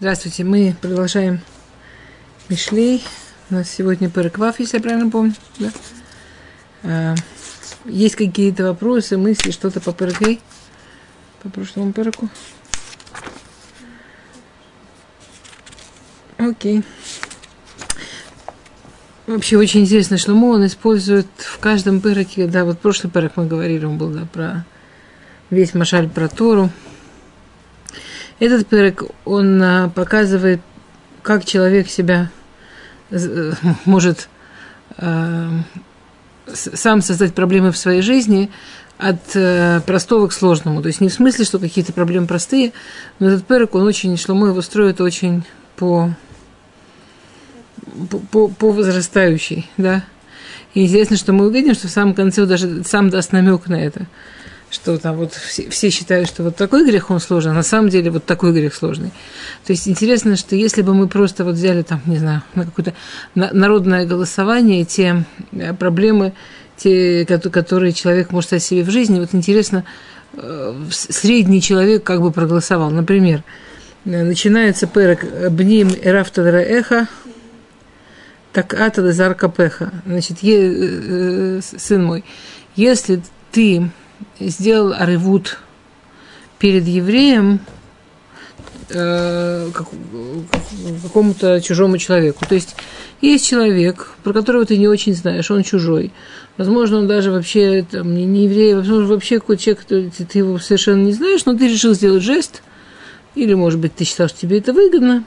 Здравствуйте, мы продолжаем Мишлей. У нас сегодня Переквав, если я правильно помню. Да? А, есть какие-то вопросы, мысли, что-то по Перекей? По прошлому Переку? Окей. Вообще очень интересно, что он использует в каждом переке, да, вот прошлый перек мы говорили, он был, да, про весь Машаль про Тору. Этот перек, он а, показывает, как человек себя может а, сам создать проблемы в своей жизни от э, простого к сложному. То есть не в смысле, что какие-то проблемы простые, но этот перек, он очень, шломо его строит очень по по, по возрастающей, да. И интересно, что мы увидим, что в самом конце он даже сам даст намек на это, что там вот все, все считают, что вот такой грех он сложный, а на самом деле вот такой грех сложный. То есть интересно, что если бы мы просто вот взяли там, не знаю, на какое-то народное голосование, те э, проблемы, те, которые человек может о себе в жизни, вот интересно, э, средний человек как бы проголосовал. Например, э, начинается перек «Бним эрафтадра эха», так ата зарка пеха. Значит, е, э, сын мой, если ты сделал аревут перед евреем, э, как, какому-то чужому человеку. То есть есть человек, про которого ты не очень знаешь, он чужой. Возможно, он даже вообще там, не, еврей, возможно, вообще какой-то человек, ты, ты его совершенно не знаешь, но ты решил сделать жест, или, может быть, ты считал, что тебе это выгодно,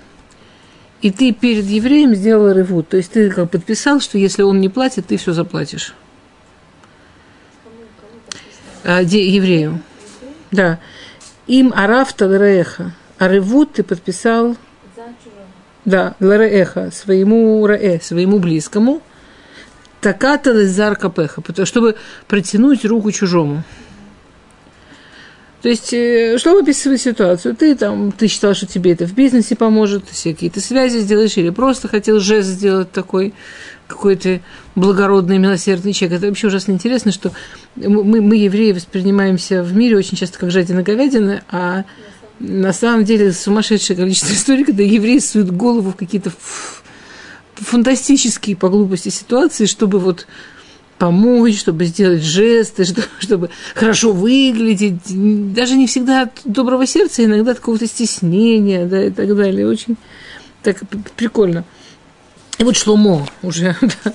и ты перед евреем сделал ревут. То есть ты как подписал, что если он не платит, ты все заплатишь. А, еврею. Да. Им арафта лареха. А ревут ты подписал да, лареха, своему раэ, своему близкому. Таката лезар капеха, чтобы протянуть руку чужому. То есть, э, что описывает ситуацию? Ты там, ты считал, что тебе это в бизнесе поможет, все какие-то связи сделаешь, или просто хотел жест сделать такой, какой-то благородный, милосердный человек. Это вообще ужасно интересно, что мы, мы, евреи, воспринимаемся в мире очень часто как жадина говядины, а на самом деле сумасшедшее количество историй, когда евреи суют голову в какие-то фантастические по глупости ситуации, чтобы вот помочь, чтобы сделать жесты, чтобы хорошо выглядеть. Даже не всегда от доброго сердца, иногда от какого-то стеснения, да, и так далее. Очень так прикольно. И вот Шломо уже да,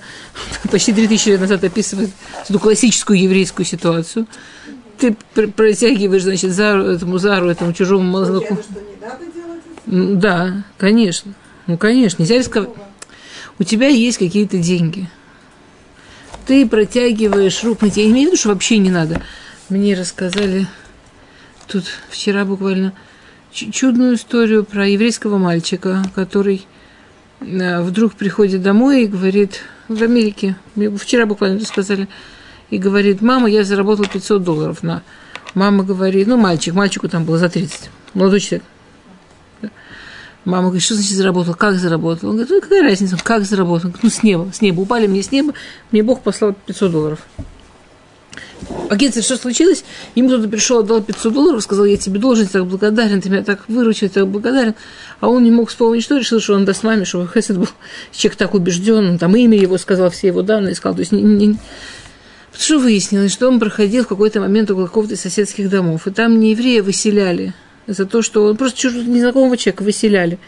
почти 3000 лет назад описывает эту классическую еврейскую ситуацию. Ты протягиваешь, значит, зару, этому зару, этому чужому молоку. Да, конечно. Ну, конечно. Нельзя рисковать. У тебя есть какие-то деньги – ты протягиваешь руку. Я имею в виду, что вообще не надо. Мне рассказали тут вчера буквально чудную историю про еврейского мальчика, который э, вдруг приходит домой и говорит, в Америке, вчера буквально рассказали, и говорит, мама, я заработал 500 долларов на... Мама говорит, ну, мальчик, мальчику там было за 30, молодой человек. Мама говорит, что значит заработал? Как заработал? Он говорит, ну какая разница, как заработал? говорит, ну с неба, с неба. Упали мне с неба, мне Бог послал 500 долларов. Агент, что случилось? Ему кто-то пришел, отдал 500 долларов, сказал, я тебе должен, так благодарен, ты меня так выручил, так благодарен. А он не мог вспомнить, что решил, что он даст маме, что Хесед был человек так убежден, он там имя его сказал, все его данные сказал. То есть не, не... Что выяснилось, что он проходил в какой-то момент около какого-то соседских домов, и там не еврея выселяли – за то, что он просто чужого незнакомого человека выселяли,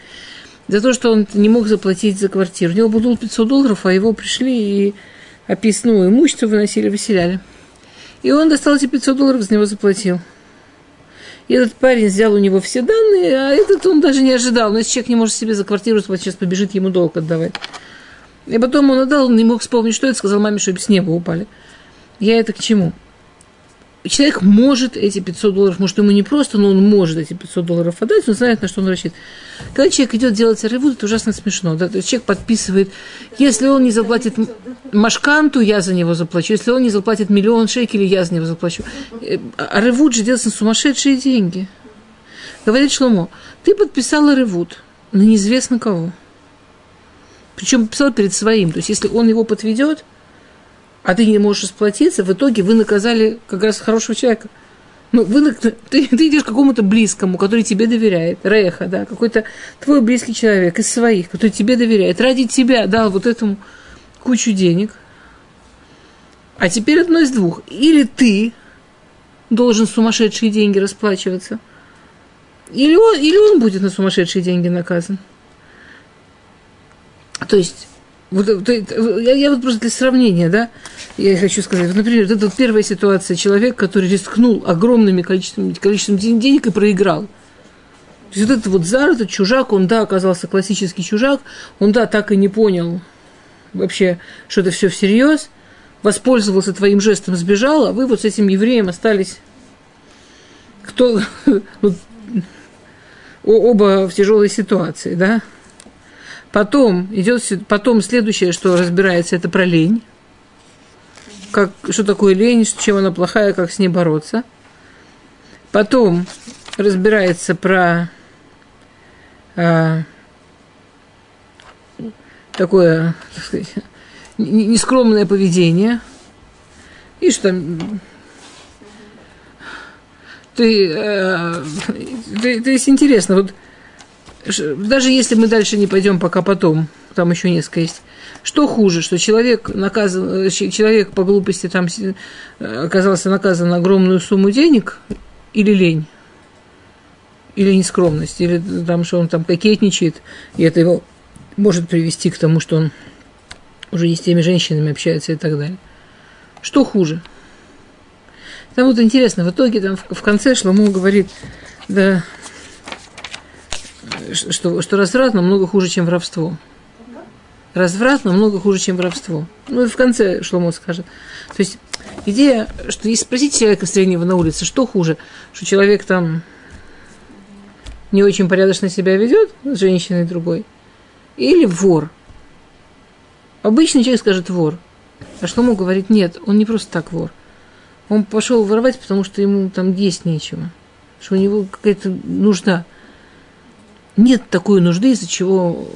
за то, что он не мог заплатить за квартиру. У него было 500 долларов, а его пришли и описную имущество выносили, выселяли. И он достал эти 500 долларов, за него заплатил. И этот парень взял у него все данные, а этот он даже не ожидал. Но если человек не может себе за квартиру заплатить, сейчас побежит ему долг отдавать. И потом он отдал, он не мог вспомнить, что это, сказал маме, чтобы с неба упали. Я это к чему? Человек может эти 500 долларов, может, ему не просто, но он может эти 500 долларов отдать, он знает, на что он рассчитывает. Когда человек идет делать ревуд, это ужасно смешно. Да? То есть человек подписывает, если он не заплатит машканту, я за него заплачу. Если он не заплатит миллион шекелей, я за него заплачу. Э, а ревуд же делается на сумасшедшие деньги. Говорит Шломо, ты подписала ревуд на неизвестно кого. Причем подписал перед своим. То есть, если он его подведет, а ты не можешь расплатиться, в итоге вы наказали как раз хорошего человека. Ну, вы, ты, ты идешь к какому-то близкому, который тебе доверяет, Реха, да, какой-то твой близкий человек из своих, который тебе доверяет, ради тебя дал вот этому кучу денег. А теперь одно из двух. Или ты должен сумасшедшие деньги расплачиваться, или он, или он будет на сумасшедшие деньги наказан. То есть, вот, я, я вот просто для сравнения, да, я хочу сказать, вот, например, это вот первая ситуация, человек, который рискнул огромными количеством, количеством денег и проиграл. То есть вот этот вот Зар, этот чужак, он, да, оказался классический чужак, он, да, так и не понял вообще, что это все всерьез, воспользовался твоим жестом, сбежал, а вы вот с этим евреем остались, кто, оба в тяжелой ситуации, да. Потом идет, потом следующее, что разбирается, это про лень. Как, что такое лень, чем она плохая, как с ней бороться. Потом разбирается про а, такое, так сказать, нескромное поведение. И что там ты, э, ты, то есть интересно, вот даже если мы дальше не пойдем, пока потом, там еще несколько есть, что хуже, что человек наказан, человек по глупости там оказался наказан на огромную сумму денег или лень? Или нескромность, или там, что он там кокетничает, и это его может привести к тому, что он уже не с теми женщинами общается и так далее. Что хуже? Там вот интересно, в итоге там в, конце Шломо говорит, да, что, что разврат намного хуже, чем воровство. Разврат намного хуже, чем воровство. Ну, и в конце Шломо скажет. То есть идея, что если спросить человека среднего на улице, что хуже, что человек там не очень порядочно себя ведет с женщиной другой, или вор. Обычный человек скажет вор. А Шломо говорит, нет, он не просто так вор – он пошел воровать, потому что ему там есть нечего. Что у него какая-то нужда. Нет такой нужды, из-за чего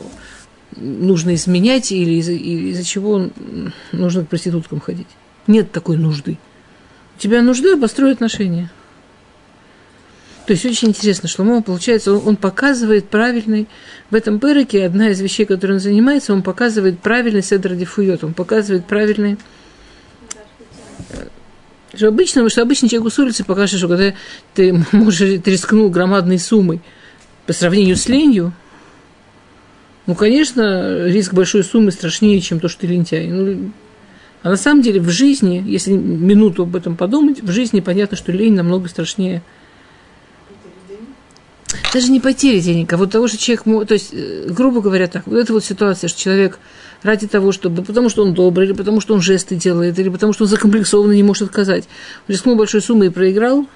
нужно изменять или из-за, из чего нужно к проституткам ходить. Нет такой нужды. У тебя нужда построить отношения. То есть очень интересно, что Шломо, получается, он, он показывает правильный, в этом переке одна из вещей, которой он занимается, он показывает правильный седр дифует, он показывает правильный что обычно, что обычный человек с улицы покажет, что когда ты, можешь, ты рискнул громадной суммой по сравнению с ленью, ну, конечно, риск большой суммы страшнее, чем то, что ты лентяй. Ну, а на самом деле в жизни, если минуту об этом подумать, в жизни понятно, что лень намного страшнее. Даже не потери денег, а вот того, что человек, то есть, э, грубо говоря, так, вот эта вот ситуация, что человек ради того, чтобы, потому что он добрый, или потому что он жесты делает, или потому что он закомплексованный, не может отказать. Рискнул большой суммой и проиграл.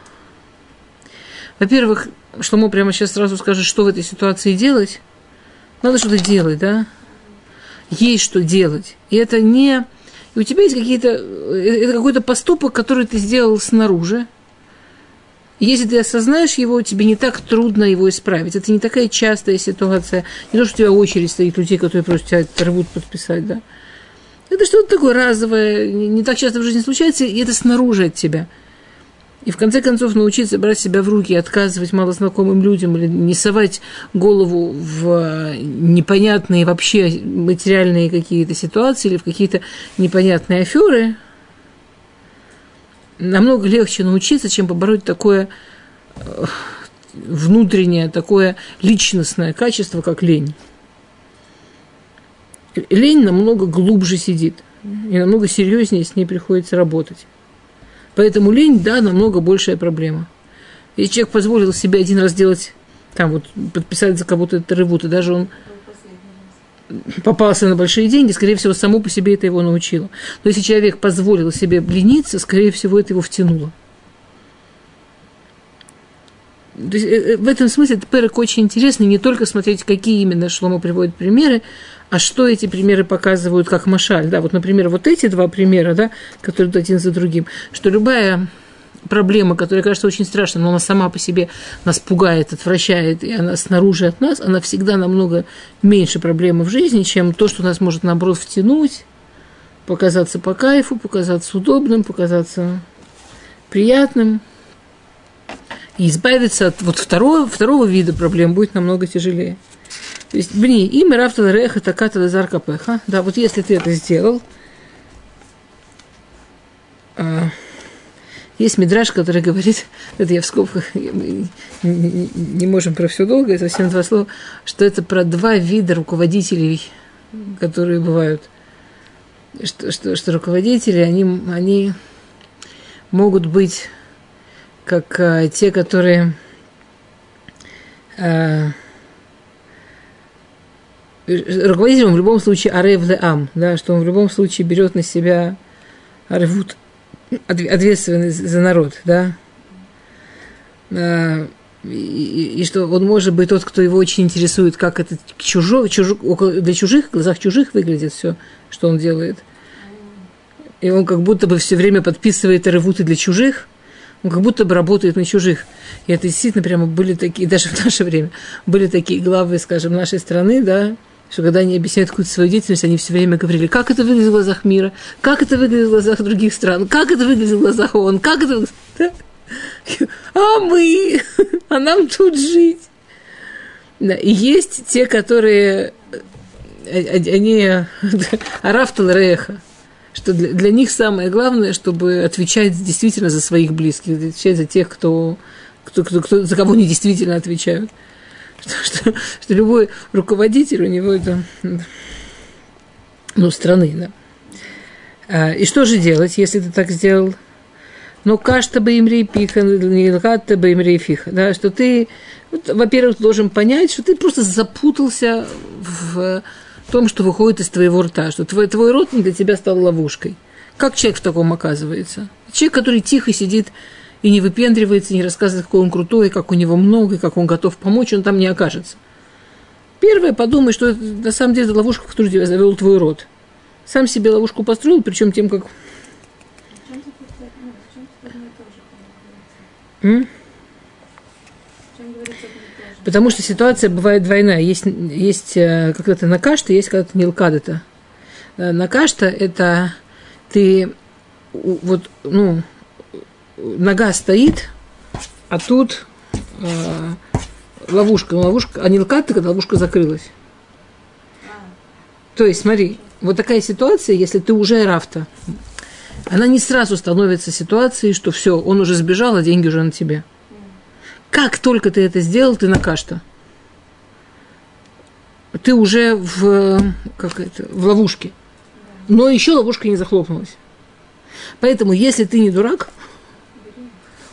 Во-первых, Шломо прямо сейчас сразу скажет, что в этой ситуации делать. Надо что-то делать, да? Есть что делать. И это не... И у тебя есть какие-то... Э, это какой-то поступок, который ты сделал снаружи, если ты осознаешь его, тебе не так трудно его исправить. Это не такая частая ситуация. Не то, что у тебя очередь стоит людей, которые просто тебя рвут подписать, да. Это что-то такое разовое, не так часто в жизни случается, и это снаружи от тебя. И в конце концов научиться брать себя в руки, отказывать малознакомым людям или не совать голову в непонятные вообще материальные какие-то ситуации или в какие-то непонятные аферы – намного легче научиться, чем побороть такое э, внутреннее, такое личностное качество, как лень. Лень намного глубже сидит, и намного серьезнее с ней приходится работать. Поэтому лень, да, намного большая проблема. Если человек позволил себе один раз сделать, там вот, подписать за кого-то это рывут, и даже он попался на большие деньги, скорее всего, само по себе это его научило. Но если человек позволил себе лениться, скорее всего, это его втянуло. То есть, э, э, в этом смысле этот перек очень интересный, не только смотреть, какие именно Шломо приводит примеры, а что эти примеры показывают как машаль. Да, вот, например, вот эти два примера, да, которые один за другим, что любая проблема, которая кажется очень страшной, но она сама по себе нас пугает, отвращает, и она снаружи от нас, она всегда намного меньше проблемы в жизни, чем то, что нас может, наоборот, втянуть, показаться по кайфу, показаться удобным, показаться приятным. И избавиться от вот второго, второго вида проблем будет намного тяжелее. То есть, блин, имя Рафтала Реха Таката Лазар Капеха. Да, вот если ты это сделал, а, есть мидраж, который говорит, это я в скобках, не, не можем про все долго, это совсем два слова, что это про два вида руководителей, которые бывают. Что, что, что руководители, они, они могут быть как а, те, которые а, руководитель в любом случае арев де ам, да, что он в любом случае берет на себя аревут, ответственность за народ, да, а, и, и что он может быть тот, кто его очень интересует, как это чужо, чужо, для чужих, в глазах чужих выглядит все, что он делает. И он как будто бы все время подписывает ревуты для чужих, как будто бы работает на чужих. И это действительно прямо были такие, даже в наше время, были такие главы, скажем, нашей страны, да, что когда они объясняют какую-то свою деятельность, они все время говорили, как это выглядит в глазах мира, как это выглядит в глазах других стран, как это выглядит в глазах ООН, как это выглядит... А мы, а нам тут жить. Да, и есть те, которые, э, они, Арафтал Реха, что для, для них самое главное, чтобы отвечать действительно за своих близких, отвечать за тех, кто, кто, кто, кто за кого они действительно отвечают что, что, что любой руководитель у него это, ну, страны, да. А, и что же делать, если ты так сделал? Ну, кашта бы имри пиха, не ката бы имри фиха, да, что ты, во-первых, должен понять, что ты просто запутался в том, что выходит из твоего рта, что твой, твой рот для тебя стал ловушкой. Как человек в таком оказывается? Человек, который тихо сидит и не выпендривается, не рассказывает, какой он крутой, как у него много, как он готов помочь, он там не окажется. Первое, подумай, что это на самом деле это ловушка, которую тебя завел твой род. Сам себе ловушку построил, причем тем, как... М? Потому что ситуация бывает двойная. Есть, есть э, когда-то накашта, есть когда-то нилкадата. Э, накашта – это ты вот, ну, нога стоит, а тут э, ловушка, ловушка, а не когда ловушка закрылась. То есть, смотри, вот такая ситуация, если ты уже рафта, она не сразу становится ситуацией, что все, он уже сбежал, а деньги уже на тебе. Как только ты это сделал, ты на кашта. Ты уже в, как это, в ловушке. Но еще ловушка не захлопнулась. Поэтому, если ты не дурак,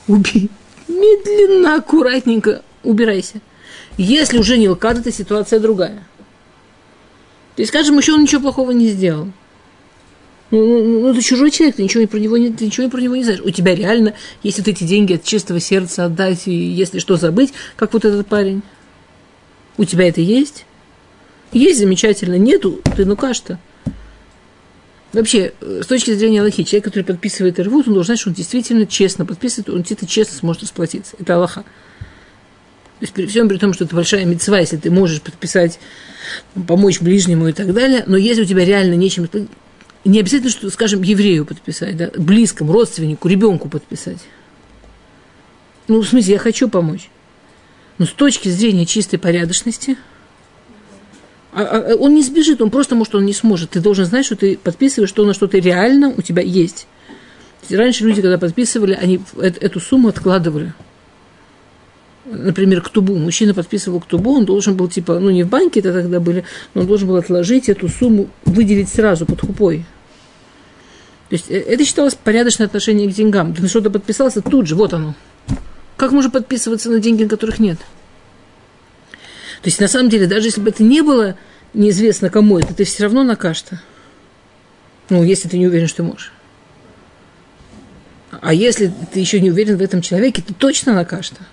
убей. Медленно, аккуратненько убирайся. Если уже не лкад, это ситуация другая. То есть, скажем, еще он ничего плохого не сделал. Ну, ну, ну, ну ты чужой человек, ты ничего, про него не, ты ничего про него не знаешь. У тебя реально, если ты эти деньги от чистого сердца отдать, и если что забыть, как вот этот парень. У тебя это есть? Есть замечательно, нету, ты ну что Вообще, э, с точки зрения Аллахи, человек, который подписывает Ирвут, он должен знать, что он действительно честно подписывает, он действительно честно сможет расплатиться. Это Аллаха. То есть при всем при том, что это большая мецва, если ты можешь подписать, помочь ближнему и так далее, но если у тебя реально нечем не обязательно, что, скажем, еврею подписать, да, близкому, родственнику, ребенку подписать. Ну, в смысле, я хочу помочь. Но с точки зрения чистой порядочности – а, а, он не сбежит, он просто, может, он не сможет. Ты должен знать, что ты подписываешь что на что-то реально у тебя есть. Раньше люди, когда подписывали, они эту сумму откладывали. Например, к тубу. Мужчина подписывал к тубу, он должен был, типа, ну, не в банке это тогда были, но он должен был отложить эту сумму, выделить сразу под хупой. То есть э, это считалось порядочное отношение к деньгам. Ты на что-то подписался, тут же, вот оно. Как можно подписываться на деньги, которых нет? То есть, на самом деле, даже если бы это не было неизвестно кому это, ты все равно на кашта. Ну, если ты не уверен, что можешь. А если ты еще не уверен в этом человеке, ты точно на кашта.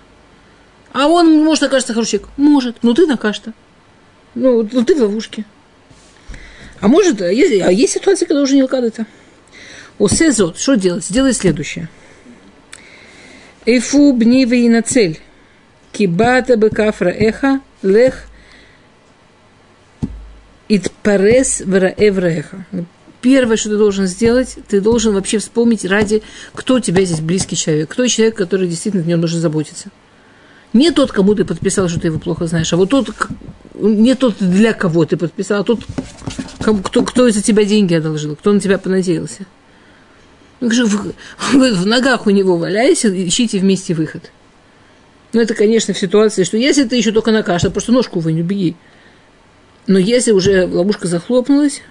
А он может окажется хороший человек? Может. Ну, ты на кашта. Ну, ну ты в ловушке. А может, а есть, а есть ситуация, когда уже не лкадата. У Сезот, что делать? Сделай следующее. Эйфу бнивы на цель. Кибата бекафра эха лех итпарес враэвреха. первое, что ты должен сделать, ты должен вообще вспомнить ради, кто у тебя здесь близкий человек, кто человек, который действительно в нем нужно заботиться. Не тот, кому ты подписал, что ты его плохо знаешь, а вот тот, не тот, для кого ты подписал, а тот, кто, кто из-за тебя деньги одолжил, кто на тебя понадеялся. В, в, в ногах у него валяйся, ищите вместе выход. Ну, это, конечно, в ситуации, что если ты еще только на кашу, просто ножку вынь, беги. Но если уже ловушка захлопнулась,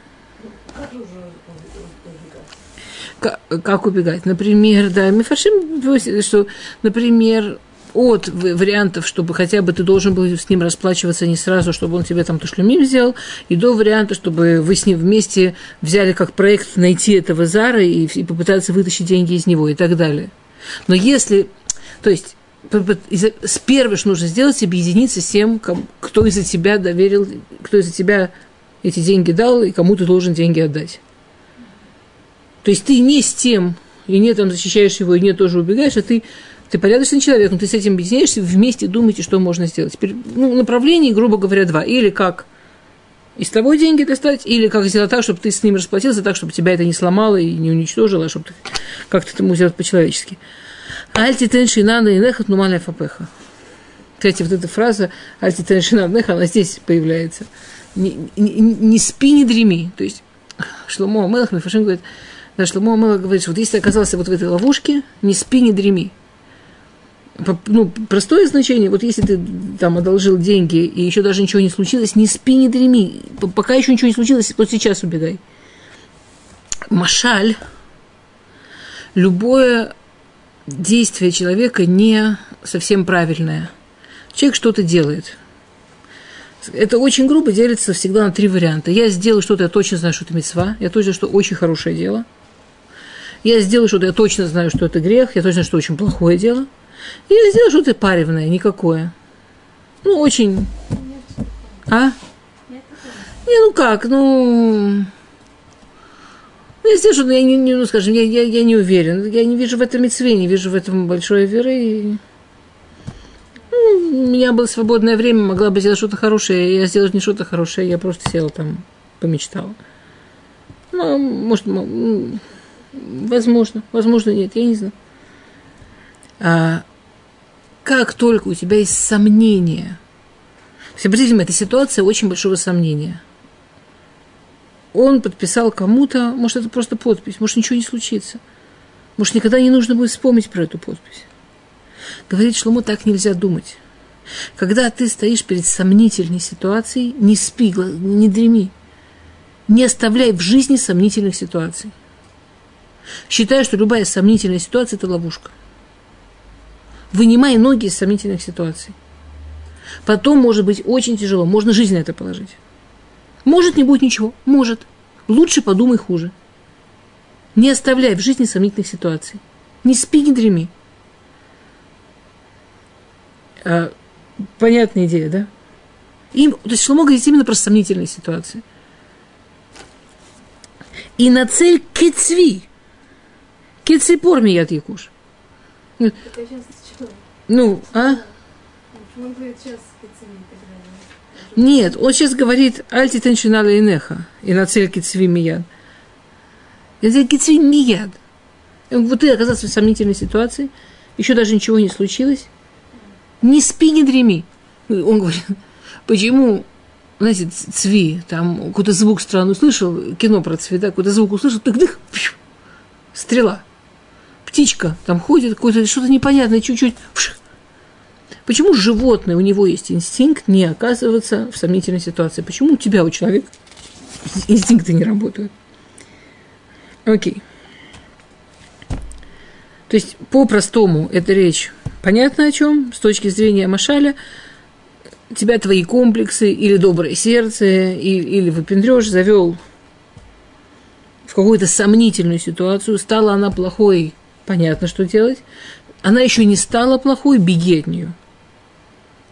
как, убегать? Например, да, Мифашим, что, например, от вариантов, чтобы хотя бы ты должен был с ним расплачиваться не сразу, чтобы он тебе там тушлюмим сделал, и до варианта, чтобы вы с ним вместе взяли как проект найти этого Зара и, и попытаться вытащить деньги из него и так далее. Но если, то есть, с первым, что нужно сделать, объединиться с тем, кто из-за тебя доверил, кто из-за тебя эти деньги дал и кому ты должен деньги отдать. То есть ты не с тем, и не там защищаешь его, и не тоже убегаешь, а ты ты порядочный человек, но ты с этим объединяешься, вместе думаете, что можно сделать. Теперь, ну, направлений, грубо говоря, два. Или как из того деньги достать, или как сделать так, чтобы ты с ним расплатился, так, чтобы тебя это не сломало и не уничтожило, а чтобы ты как-то это сделать по-человечески. Альти теншинана и нехат нумаля фапеха. Кстати, вот эта фраза «Альти теншинана неха», она здесь появляется. Не, не, не спи, не дреми. То есть Шломо Амелах, Мефашин говорит, да, Шломо Амелах говорит, что вот если ты оказался вот в этой ловушке, не спи, не дреми ну, простое значение, вот если ты там одолжил деньги, и еще даже ничего не случилось, не спи, не дреми. Пока еще ничего не случилось, вот сейчас убегай. Машаль, любое действие человека не совсем правильное. Человек что-то делает. Это очень грубо делится всегда на три варианта. Я сделаю что-то, я точно знаю, что это мецва, я точно, что очень хорошее дело. Я сделаю что-то, я точно знаю, что это грех, я точно, знаю, что очень плохое дело – и сделал что-то паревное, никакое. Ну, очень... А? Не, ну как, ну... Ну, я что я не, не, ну, скажем, я, я, я не уверен. Я не вижу в этом мецве, не вижу в этом большой веры. И... Ну, у меня было свободное время, могла бы сделать что-то хорошее. Я сделала не что-то хорошее, я просто села там, помечтала. Ну, может, возможно, возможно, нет, я не знаю. А, как только у тебя есть сомнение, все обратите внимание, эта ситуация очень большого сомнения. Он подписал кому-то, может, это просто подпись, может, ничего не случится. Может, никогда не нужно будет вспомнить про эту подпись. Говорит Шломо, так нельзя думать. Когда ты стоишь перед сомнительной ситуацией, не спи, не дреми. Не оставляй в жизни сомнительных ситуаций. Считай, что любая сомнительная ситуация – это ловушка вынимай ноги из сомнительных ситуаций. Потом может быть очень тяжело, можно жизнь на это положить. Может, не будет ничего, может. Лучше подумай хуже. Не оставляй в жизни сомнительных ситуаций. Не спи, не дреми. А, понятная идея, да? Им, то есть Шломо говорит именно про сомнительные ситуации. И на цель кецви. Кеципор мият якуш. Ну, а? Нет, он сейчас говорит «Альти теншинала инеха» и на цель кицви мияд. Цель кицви мияд. Вот ты оказался в сомнительной ситуации, еще даже ничего не случилось. Не спи, не дреми. Он говорит, почему, знаете, цви, там какой-то звук странный услышал, кино про цвета, какой-то звук услышал, тык-дых, стрела птичка там ходит, какое-то что-то непонятное, чуть-чуть. Почему животное, у него есть инстинкт не оказываться в сомнительной ситуации? Почему у тебя, у человека инстинкты не работают? Окей. То есть, по-простому, эта речь понятна о чем, с точки зрения Машаля, тебя твои комплексы или доброе сердце, или, или выпендрешь завел в какую-то сомнительную ситуацию, стала она плохой понятно, что делать. Она еще не стала плохой, беги от нее.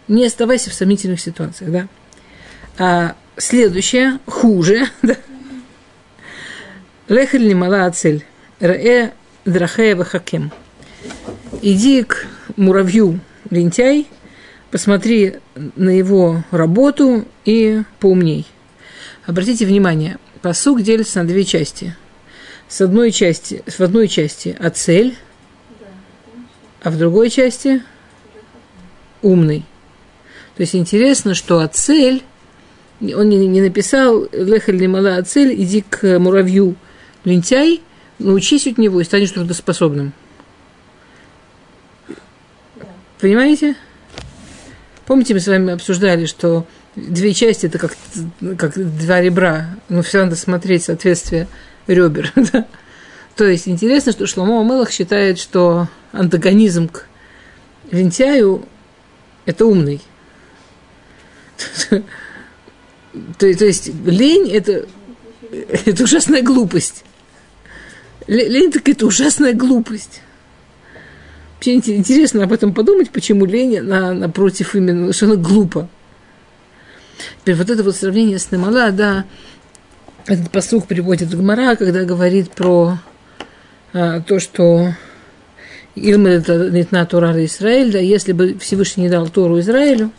Не оставайся в сомнительных ситуациях, да. А следующее, хуже, да. Лехель мала цель. Раэ драхеева хакем. Иди к муравью лентяй, посмотри на его работу и поумней. Обратите внимание, посук делится на две части. С одной части, в одной части Ацель, а в другой части умный. То есть интересно, что Ацель, он не, не написал Лехаль Лимала Ацель, иди к муравью лентяй, научись от него и станешь трудоспособным. Понимаете? Помните, мы с вами обсуждали, что две части это как, как два ребра. Ну, все надо смотреть соответствие ребер. Да? То есть интересно, что Шломо Мелах считает, что антагонизм к лентяю – это умный. То, то есть лень – это, это ужасная глупость. Лень – так это ужасная глупость. Вообще интересно об этом подумать, почему лень на, напротив именно, что она глупо. Теперь вот это вот сравнение с Немала, да, этот посух приводит Гмара, когда говорит про а, то, что Илма это Нитна Тора Израиль, да, если бы Всевышний не дал Тору Израилю,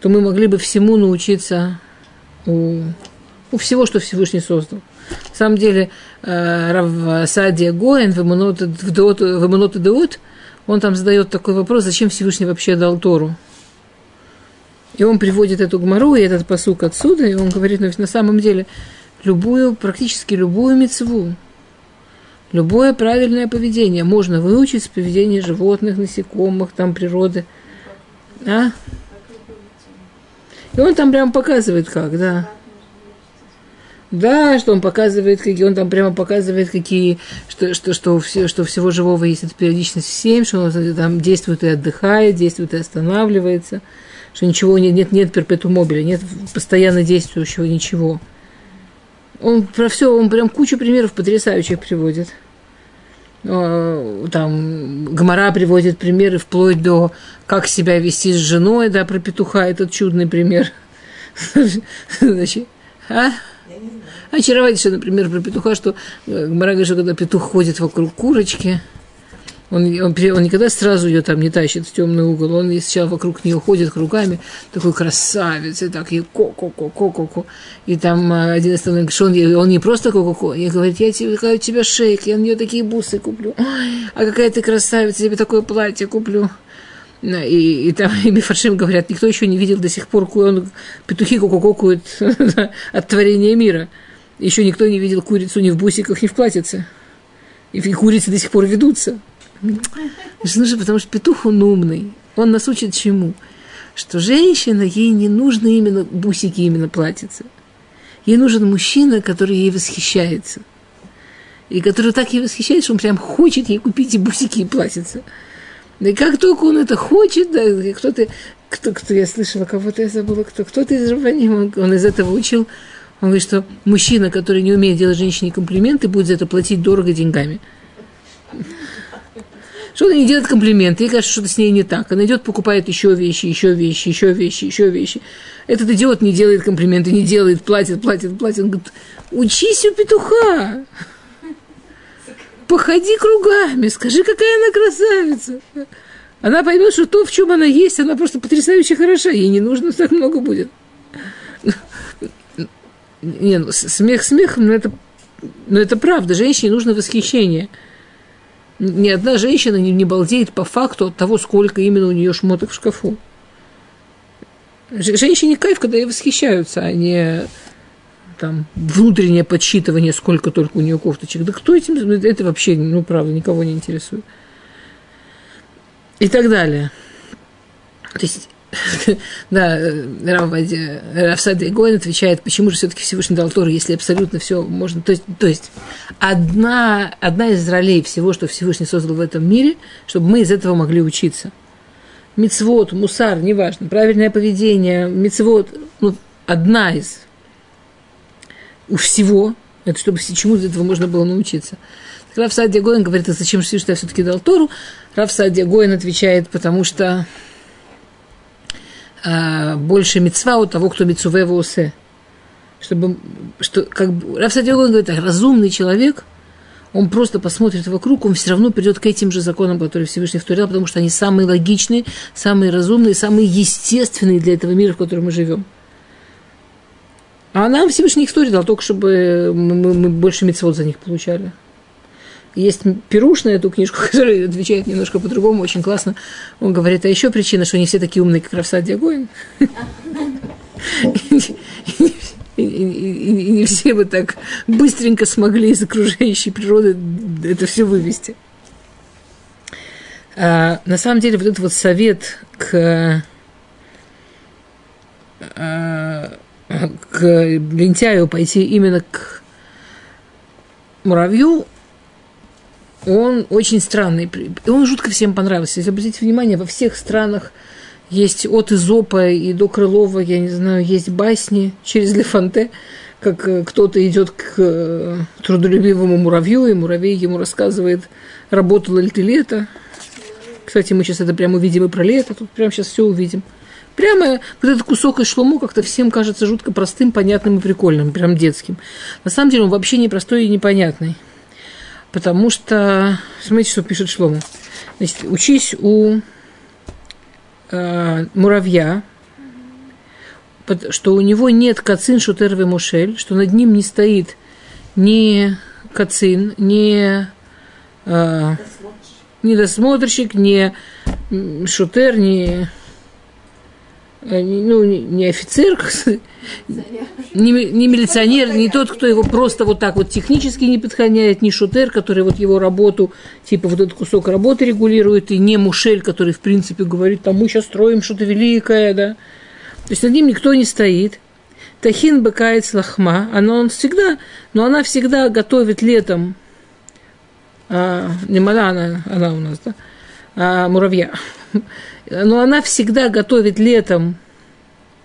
то мы могли бы всему научиться у, у всего, что Всевышний создал. На самом деле, э, Рав Садия Гоэн в Эмунот Деут, он там задает такой вопрос, зачем Всевышний вообще дал Тору? И он приводит эту гмару и этот посук отсюда, и он говорит, ну, на самом деле, любую, практически любую мецву, любое правильное поведение можно выучить с поведения животных, насекомых, там, природы. А? И он там прямо показывает, как, да. Да, что он показывает, какие он там прямо показывает, какие, что, что, что, все, что всего живого есть эта периодичность 7, что он там действует и отдыхает, действует и останавливается – что ничего нет, нет, нет перпету мобиля, нет постоянно действующего ничего. Он про все, он прям кучу примеров потрясающих приводит. Там Гмара приводит примеры вплоть до как себя вести с женой, да, про петуха, этот чудный пример. Значит, а? Очаровательно, например, про петуха, что Гмара говорит, что когда петух ходит вокруг курочки – он, он, он никогда сразу ее там не тащит в темный угол. Он сначала вокруг нее ходит кругами, такой красавец, и так, и ко-ко-ко-ко-ко-ко. И там а, один из говорит, что он, он не просто ко-ко-ко, и говорит, я тебе, я тебе шейк, я на нее такие бусы куплю. Ой, а какая ты красавица, я тебе такое платье куплю. И, и там и Мифаршим говорят, никто еще не видел до сих пор, он петухи кукукукают от творения мира. Еще никто не видел курицу ни в бусиках, ни в платьице. И курицы до сих пор ведутся. Нужно, потому что петух, он умный. Он нас учит чему? Что женщина, ей не нужно именно бусики, именно платьица. Ей нужен мужчина, который ей восхищается. И который так ей восхищается, что он прям хочет ей купить и бусики, и платьица. И как только он это хочет, да, кто-то, кто, кто я слышала, кого-то я забыла, кто, кто-то из Рабаним, он, он из этого учил, он говорит, что мужчина, который не умеет делать женщине комплименты, будет за это платить дорого деньгами. Что она не делает комплименты, ей кажется, что-то с ней не так. Она идет, покупает еще вещи, еще вещи, еще вещи, еще вещи. Этот идиот не делает комплименты, не делает, платит, платит, платит. Он говорит, учись у петуха. Походи кругами, скажи, какая она красавица. Она поймет, что то, в чем она есть, она просто потрясающе хороша. Ей не нужно так много будет. Не, ну, смех смехом, но это, но это правда. Женщине нужно восхищение – ни одна женщина не, не балдеет по факту от того, сколько именно у нее шмоток в шкафу. Женщине кайф, когда ей восхищаются, а не там внутреннее подсчитывание, сколько только у нее кофточек. Да кто этим... Это вообще, ну, правда, никого не интересует. И так далее. То есть да, Равсади Гоин отвечает, почему же все-таки Всевышний дал Тору, если абсолютно все можно. То есть, то есть одна, одна из ролей всего, что Всевышний создал в этом мире, чтобы мы из этого могли учиться. Мицвод, мусар, неважно, правильное поведение, мицвод, ну, одна из у всего, это чтобы чему из этого можно было научиться. Раф Садия Гоин говорит, а зачем Всевышний все-таки дал Тору? Раф Садия Гоин отвечает, потому что а, больше мецва у того, кто мецуве усе. Чтобы, что, как бы, Рафсадиогон говорит, так, разумный человек, он просто посмотрит вокруг, он все равно придет к этим же законам, которые Всевышний вторил, потому что они самые логичные, самые разумные, самые естественные для этого мира, в котором мы живем. А нам Всевышний историю дал, только чтобы мы, мы, мы больше мецвод за них получали. Есть Пируш на эту книжку, который отвечает немножко по-другому, очень классно. Он говорит, а еще причина, что не все такие умные, как Равсад Диагоин. И не все бы так быстренько смогли из окружающей природы это все вывести. А, на самом деле, вот этот вот совет к, а, к лентяю пойти именно к муравью, он очень странный. И он жутко всем понравился. Если обратите внимание, во всех странах есть от Изопа и до Крылова, я не знаю, есть басни через Лефанте, как э, кто-то идет к э, трудолюбивому муравью, и муравей ему рассказывает, работало ли ты лето. Кстати, мы сейчас это прямо увидим и про лето, тут прямо сейчас все увидим. Прямо вот этот кусок из шлому как-то всем кажется жутко простым, понятным и прикольным, прям детским. На самом деле он вообще непростой и непонятный. Потому что, смотрите, что пишет Шлому. Значит, учись у э, муравья, что у него нет кацин шутервы мушель, что над ним не стоит ни кацин, ни, э, ни досмотрщик, ни шутер, ни ну, не офицер, не, не милиционер, не тот, кто его просто вот так вот технически не подгоняет, не шутер, который вот его работу, типа вот этот кусок работы регулирует, и не мушель, который, в принципе, говорит, там мы сейчас строим что-то великое, да. То есть над ним никто не стоит. Тахин быкает лохма, она он всегда, но она всегда готовит летом, а, не мала она, она у нас, да, а, муравья но она всегда готовит летом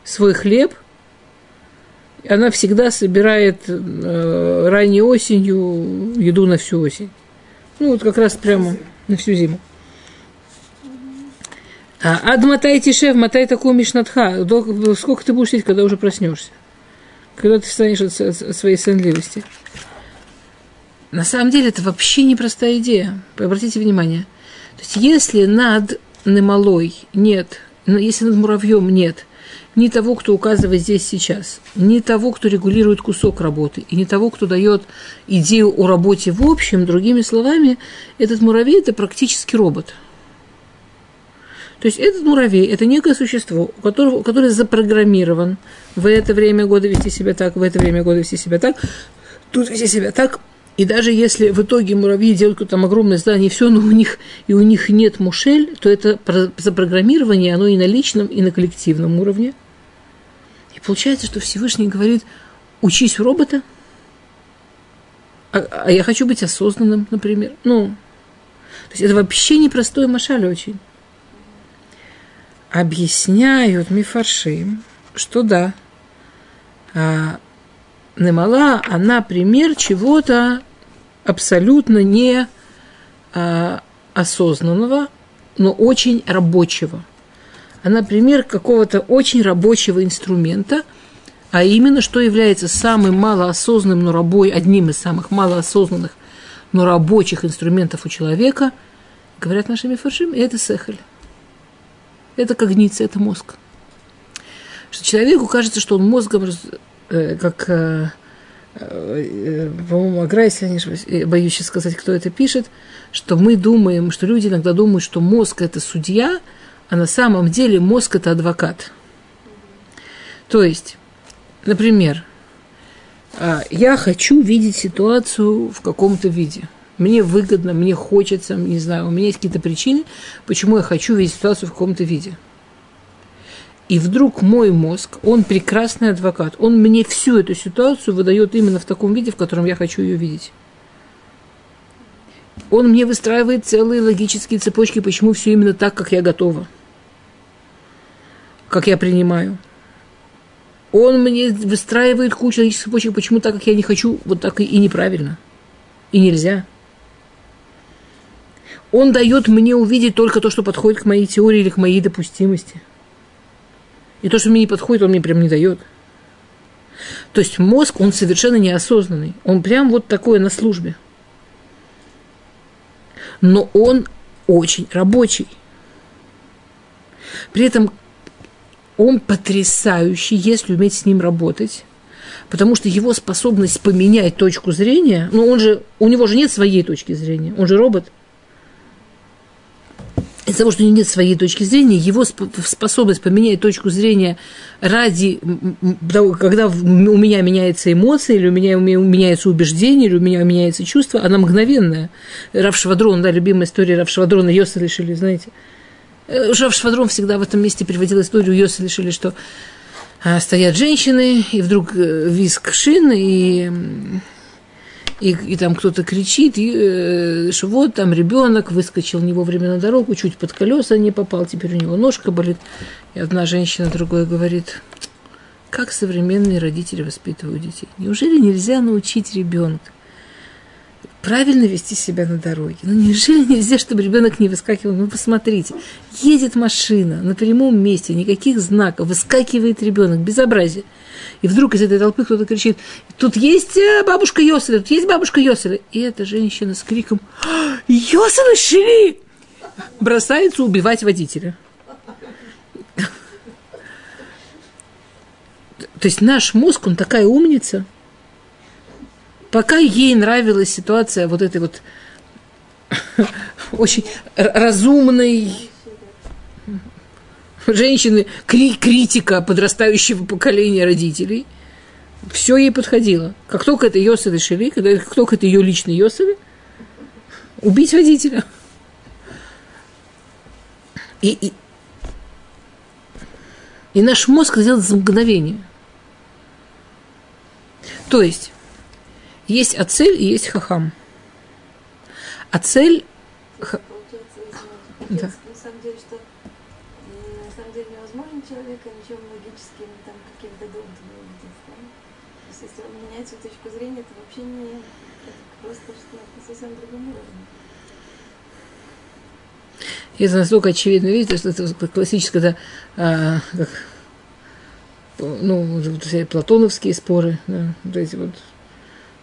свой хлеб, она всегда собирает э, ранней осенью еду на всю осень. Ну, вот как раз прямо на всю зиму. А адматай тишев, матай такую мишнатха. Сколько ты будешь сидеть, когда уже проснешься? Когда ты встанешь от своей сонливости? На самом деле это вообще непростая идея. Обратите внимание. То есть если над немалой. Нет, если над муравьем нет. Ни того, кто указывает здесь сейчас, ни того, кто регулирует кусок работы, и ни того, кто дает идею о работе в общем, другими словами, этот муравей – это практически робот. То есть этот муравей – это некое существо, у которого, которое запрограммирован в это время года вести себя так, в это время года вести себя так, тут вести себя так, и даже если в итоге муравьи делают какое-то там огромное здание, и все, но у них, и у них нет мушель, то это запрограммирование, оно и на личном, и на коллективном уровне. И получается, что Всевышний говорит, учись у робота, а, а я хочу быть осознанным, например. Ну, то есть это вообще непростой машаль очень. Объясняют мифаршим, что да, а, Немала, она пример чего-то абсолютно не а, осознанного, но очень рабочего. Она пример какого-то очень рабочего инструмента, а именно, что является самым малоосознанным, но рабой, одним из самых малоосознанных, но рабочих инструментов у человека, говорят нашими фаршим, это сехаль. Это когниция, это мозг. Что человеку кажется, что он мозгом, э, как Э, по-моему, Агра, если я не ошибаюсь, боюсь сейчас сказать, кто это пишет, что мы думаем, что люди иногда думают, что мозг – это судья, а на самом деле мозг – это адвокат. То есть, например, а, я хочу видеть ситуацию в каком-то виде. Мне выгодно, мне хочется, не знаю, у меня есть какие-то причины, почему я хочу видеть ситуацию в каком-то виде – и вдруг мой мозг, он прекрасный адвокат, он мне всю эту ситуацию выдает именно в таком виде, в котором я хочу ее видеть. Он мне выстраивает целые логические цепочки, почему все именно так, как я готова, как я принимаю. Он мне выстраивает кучу логических цепочек, почему так, как я не хочу, вот так и неправильно. И нельзя. Он дает мне увидеть только то, что подходит к моей теории или к моей допустимости – и то, что мне не подходит, он мне прям не дает. То есть мозг, он совершенно неосознанный. Он прям вот такой на службе. Но он очень рабочий. При этом он потрясающий, если уметь с ним работать, Потому что его способность поменять точку зрения, ну он же, у него же нет своей точки зрения, он же робот. Из-за того, что у него нет своей точки зрения, его способность поменять точку зрения ради того, когда у меня меняется эмоция, или у меня меняется убеждение, или у меня меняется чувство, она мгновенная. Рав Швадрон, да, любимая история Рав Швадрона, ее слышали, знаете. Э, Рав Швадрон всегда в этом месте приводил историю, ее слышали, что а, стоят женщины, и вдруг э, виск шин, и и, и там кто-то кричит, и, э, что вот там ребенок выскочил не вовремя на дорогу, чуть под колеса не попал, теперь у него ножка болит. И одна женщина другая говорит, как современные родители воспитывают детей. Неужели нельзя научить ребенка правильно вести себя на дороге? Ну неужели нельзя, чтобы ребенок не выскакивал? Ну посмотрите, едет машина на прямом месте, никаких знаков, выскакивает ребенок, безобразие. И вдруг из этой толпы кто-то кричит, тут есть э, бабушка Йоселя, тут есть бабушка Йоселя. И эта женщина с криком, Йоселя Шили! Бросается убивать водителя. То есть наш мозг, он такая умница. Пока ей нравилась ситуация вот этой вот очень разумной, женщины, кри- критика подрастающего поколения родителей, все ей подходило. Как только это Йосеф и Шеви, когда, как только это ее личный Йосеф, убить водителя. И, и, и наш мозг сделает за мгновение. То есть, есть ацель и есть хахам. Ацель... Х... Да невозможно человека ничем логическим, там, каким-то доводом убедить. Да? То есть, если он меняет свою точку зрения, это вообще не... Это просто что на совсем другом уровне. Это настолько очевидно, видите, что это классическое, да, а, как, ну, вот все платоновские споры, да, вот эти вот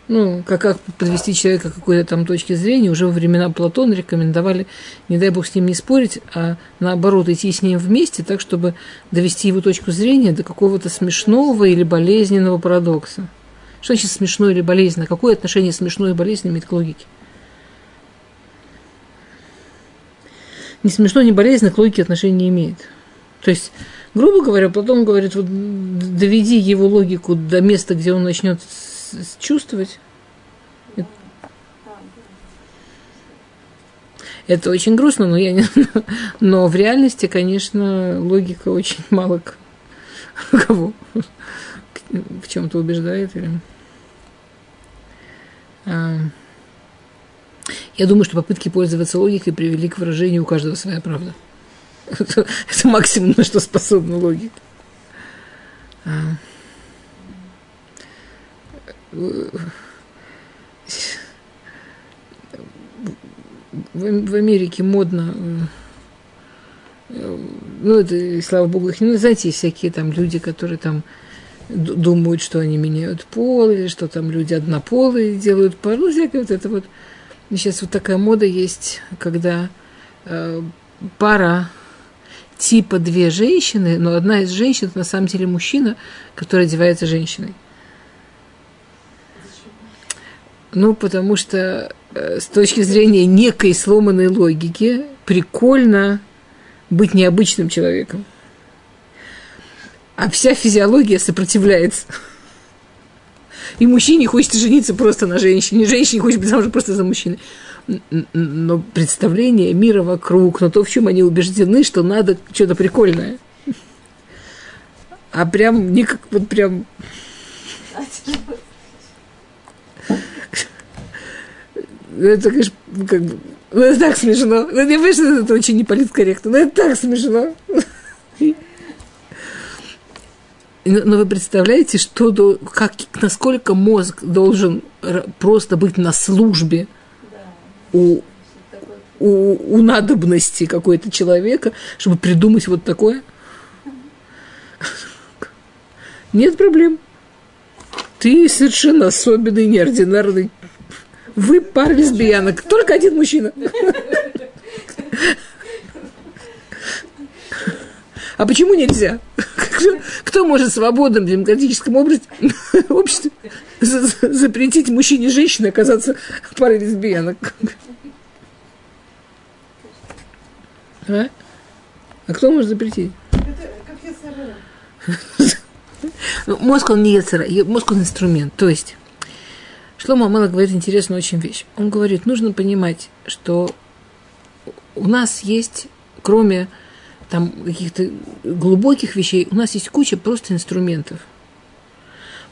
ну, как, как подвести человека к какой-то там точке зрения, уже во времена Платона рекомендовали, не дай бог с ним не спорить, а наоборот идти с ним вместе, так, чтобы довести его точку зрения до какого-то смешного или болезненного парадокса. Что значит смешно или болезненно? Какое отношение смешно и болезненно имеет к логике? Ни смешно, ни болезненно к логике отношения не имеет. То есть, грубо говоря, Платон говорит, вот доведи его логику до места, где он начнет чувствовать. Это очень грустно, но я не... Но в реальности, конечно, логика очень мало кого в чем-то убеждает. Или... А... Я думаю, что попытки пользоваться логикой привели к выражению у каждого своя правда. Это, это максимум, на что способна логика. А в, Америке модно, э, ну, это, слава богу, их не знаете, всякие там люди, которые там думают, что они меняют пол, или что там люди однополые делают пол, ну, всякое вот это вот. Сейчас вот такая мода есть, когда э, пара типа две женщины, но одна из женщин на самом деле мужчина, который одевается женщиной. Ну, потому что э, с точки зрения некой сломанной логики прикольно быть необычным человеком. А вся физиология сопротивляется. И мужчине хочется жениться просто на женщине, женщине хочет быть замужем просто за мужчиной. Но представление мира вокруг, но то, в чем они убеждены, что надо что-то прикольное. А прям, не как вот прям... это, конечно, как бы, ну, это так смешно. Ну, не понимаешь, это очень неполиткорректно, но это так смешно. Но вы представляете, что, как, насколько мозг должен просто быть на службе у, у, у надобности какой-то человека, чтобы придумать вот такое? Нет проблем. Ты совершенно особенный, неординарный вы пара лесбиянок, только один мужчина. А почему нельзя? Кто, может в свободном демократическом обществе запретить мужчине и женщине оказаться парой лесбиянок? А? а кто может запретить? Ну, мозг, он не яцера, мозг, он инструмент. То есть, Шлома Амала говорит интересную очень вещь. Он говорит, нужно понимать, что у нас есть, кроме там каких-то глубоких вещей, у нас есть куча просто инструментов.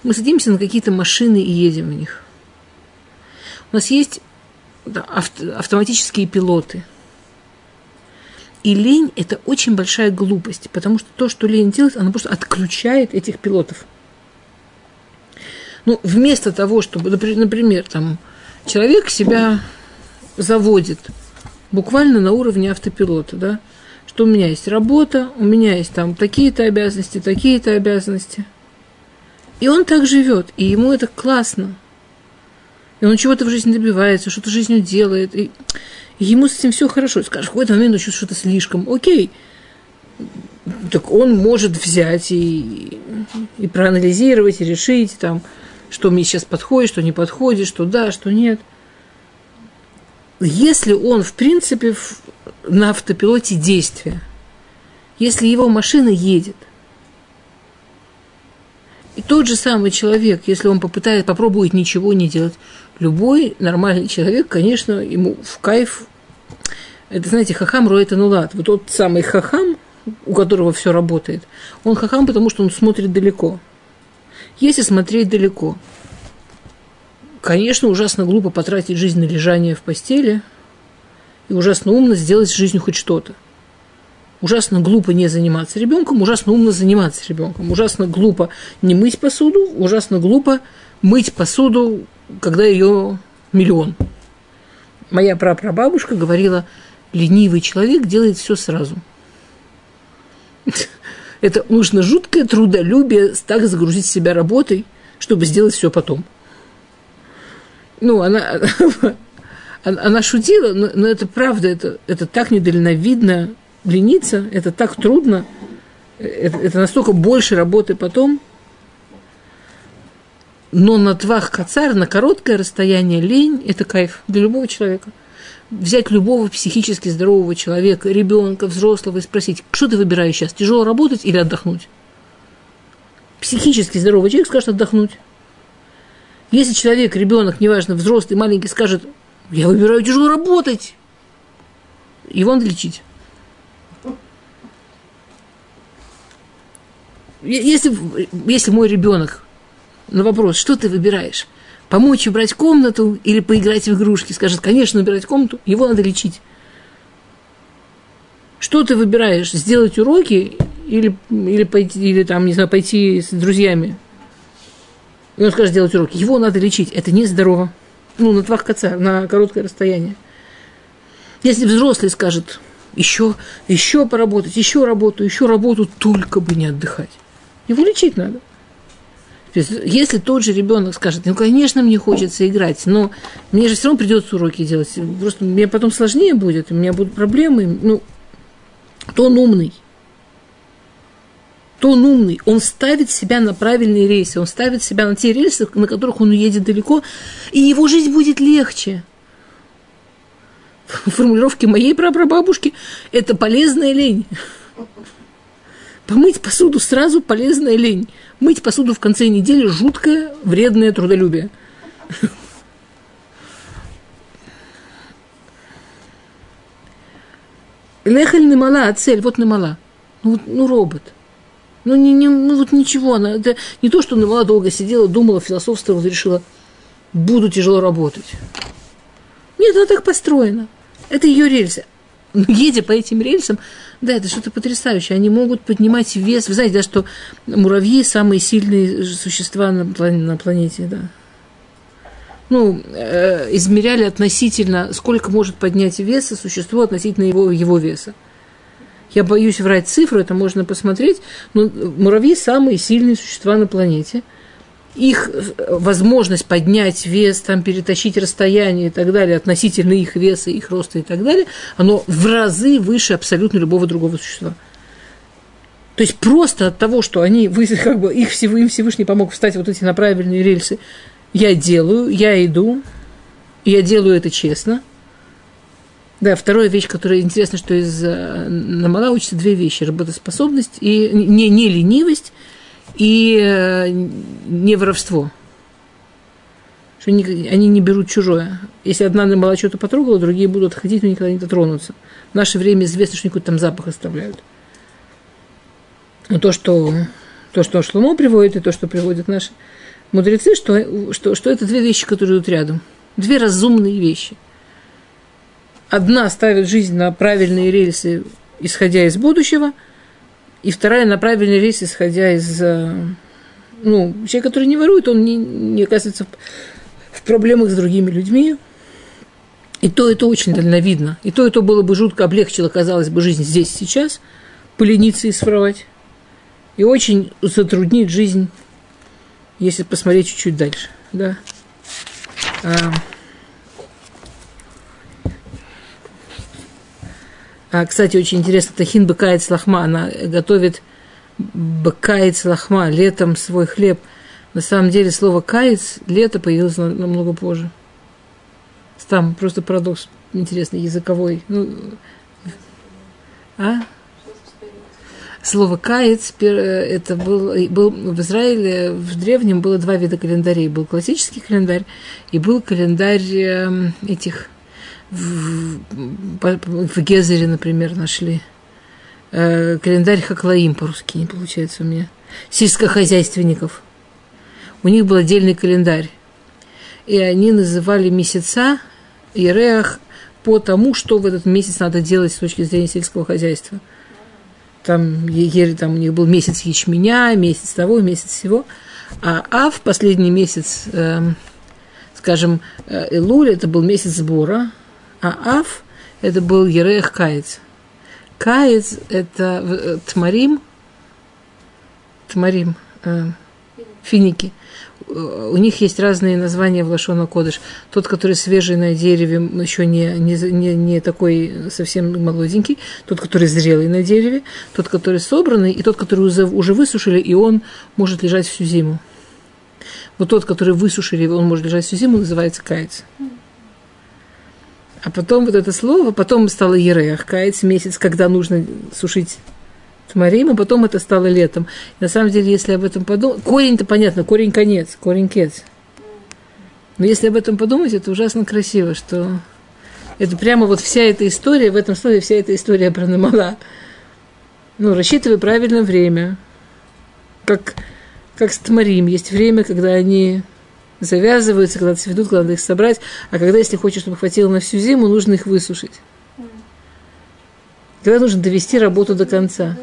Мы садимся на какие-то машины и едем в них. У нас есть да, авто, автоматические пилоты. И лень – это очень большая глупость, потому что то, что лень делает, она просто отключает этих пилотов. Ну, вместо того, чтобы, например, там, человек себя заводит буквально на уровне автопилота, да, что у меня есть работа, у меня есть там такие-то обязанности, такие-то обязанности. И он так живет, и ему это классно. И он чего-то в жизни добивается, что-то жизнью делает. И, ему с этим все хорошо. Скажешь, в какой-то момент он что-то слишком. Окей. Так он может взять и, и проанализировать, и решить, там, что мне сейчас подходит, что не подходит, что да, что нет. Если он, в принципе, на автопилоте действия, если его машина едет, и тот же самый человек, если он попытает, попробует ничего не делать, любой нормальный человек, конечно, ему в кайф. Это, знаете, хахам роет нулат. Вот тот самый хахам, у которого все работает, он хахам, потому что он смотрит далеко. Если смотреть далеко, конечно, ужасно глупо потратить жизнь на лежание в постели – и ужасно умно сделать с жизнью хоть что-то. Ужасно глупо не заниматься ребенком, ужасно умно заниматься ребенком. Ужасно глупо не мыть посуду, ужасно глупо мыть посуду, когда ее миллион. Моя прапрабабушка говорила, ленивый человек делает все сразу. Это нужно жуткое трудолюбие так загрузить себя работой, чтобы сделать все потом. Ну, она, она шутила, но, но это правда, это, это так недальновидно лениться, это так трудно, это, это настолько больше работы потом. Но на твах кацар, на короткое расстояние лень – это кайф для любого человека. Взять любого психически здорового человека, ребенка, взрослого и спросить, что ты выбираешь сейчас, тяжело работать или отдохнуть? Психически здоровый человек скажет отдохнуть. Если человек, ребенок, неважно, взрослый, маленький, скажет, я выбираю тяжело работать. Его надо лечить. Если, если мой ребенок на вопрос, что ты выбираешь, помочь убрать комнату или поиграть в игрушки, скажет, конечно, убирать комнату, его надо лечить. Что ты выбираешь, сделать уроки или, или, пойти, или там, не знаю, пойти с друзьями? И он скажет, сделать уроки. Его надо лечить. Это нездорово ну, на твах коца, на короткое расстояние. Если взрослый скажет, еще, еще поработать, еще работу, еще работу, только бы не отдыхать. Его лечить надо. Если тот же ребенок скажет, ну, конечно, мне хочется играть, но мне же все равно придется уроки делать. Просто мне потом сложнее будет, у меня будут проблемы. Ну, то он умный то он умный, он ставит себя на правильные рейсы, он ставит себя на те рельсы, на которых он уедет далеко, и его жизнь будет легче. Формулировки моей прапрабабушки – это полезная лень. Помыть посуду сразу – полезная лень. Мыть посуду в конце недели – жуткое, вредное трудолюбие. Лехаль немала, а цель, вот немала. Ну, ну, робот – ну, не, не, ну вот ничего, она, это не то, что она долго сидела, думала, философствовала, решила, буду тяжело работать. Нет, она так построена. Это ее рельсы. Едя по этим рельсам, да, это что-то потрясающее. Они могут поднимать вес. Вы знаете, да, что муравьи самые сильные существа на, на планете, да. Ну, э, измеряли относительно, сколько может поднять веса существо относительно его, его веса. Я боюсь врать цифру, это можно посмотреть. Но муравьи самые сильные существа на планете. Их э, возможность поднять вес, там, перетащить расстояние и так далее, относительно их веса, их роста и так далее, оно в разы выше абсолютно любого другого существа. То есть просто от того, что они, как бы, их Всевышний, им Всевышний помог встать вот эти на правильные рельсы, я делаю, я иду, я делаю это честно. Да, вторая вещь, которая интересна, что из э, Намала учатся две вещи. Работоспособность и не, не ленивость и э, не воровство. Что они, они не берут чужое. Если одна Намала что-то потрогала, другие будут ходить, но никогда не дотронутся. В наше время известно, что какой-то там запах оставляют. Но то, что, то, что Шломо приводит, и то, что приводят наши мудрецы, что, что, что это две вещи, которые идут рядом. Две разумные вещи. Одна ставит жизнь на правильные рельсы, исходя из будущего, и вторая на правильные рельсы, исходя из... Э, ну, человек, который не ворует, он не, не оказывается в проблемах с другими людьми. И то, и то очень дальновидно. И то, и то было бы жутко облегчило, казалось бы, жизнь здесь сейчас, полениться и своровать и очень затруднит жизнь, если посмотреть чуть-чуть дальше. Да. А, кстати, очень интересно, Тахин быкает лохма, она готовит быкает лохма, летом свой хлеб. На самом деле слово каец лето появилось намного позже. Там просто парадокс интересный, языковой. Ну, а? Слово «каец» это был, был в Израиле, в древнем было два вида календарей. Был классический календарь и был календарь эм, этих в, в Гезере, например, нашли. Э, календарь Хаклаим по-русски не получается у меня. Сельскохозяйственников. У них был отдельный календарь. И они называли месяца Иреах по тому, что в этот месяц надо делать с точки зрения сельского хозяйства – там, там у них был месяц ячменя, месяц того, месяц всего. А Ав, последний месяц, э, скажем, Элуль, это был месяц сбора, а Ав, это был Ерех Каец. Каец – это э, Тмарим, Тмарим, э, финики – у них есть разные названия в Лашона Кодыш. Тот, который свежий на дереве, еще не, не, не, не такой совсем молоденький, тот, который зрелый на дереве, тот, который собранный, и тот, который уже, уже высушили, и он может лежать всю зиму. Вот тот, который высушили, он может лежать всю зиму, называется каец. А потом вот это слово, потом стало ерех, каец, месяц, когда нужно сушить Тмарим, и потом это стало летом. На самом деле, если об этом подумать, корень-то понятно, корень конец, корень кец. Но если об этом подумать, это ужасно красиво, что это прямо вот вся эта история, в этом слове вся эта история про Намала. Ну, рассчитывай правильно время. Как, как с Тмарим. Есть время, когда они завязываются, когда цветут, когда надо их собрать, а когда, если хочешь, чтобы хватило на всю зиму, нужно их высушить. Когда нужно довести работу до конца.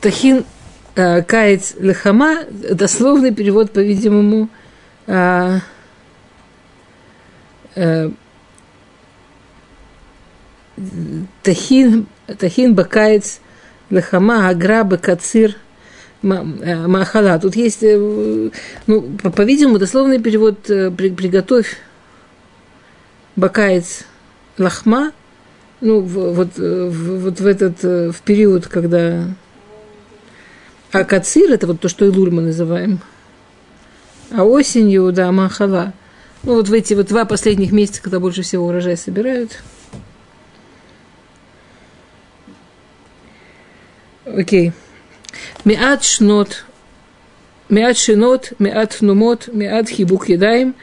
Тахин э, Каец Лехама, дословный перевод, по-видимому, э, э, Тахин, Тахин Бакаец Лехама, Агра Бакацир Махала. Тут есть, ну, по-видимому, дословный перевод «приготовь Бакаец Лахма», ну, вот, вот в этот в период, когда а кацир – это вот то, что Илуль мы называем. А осенью, да, махала. Ну, вот в эти вот два последних месяца, когда больше всего урожай собирают. Окей. Миат шнот. Миат шинот, миат нумот, миат хибук едаем.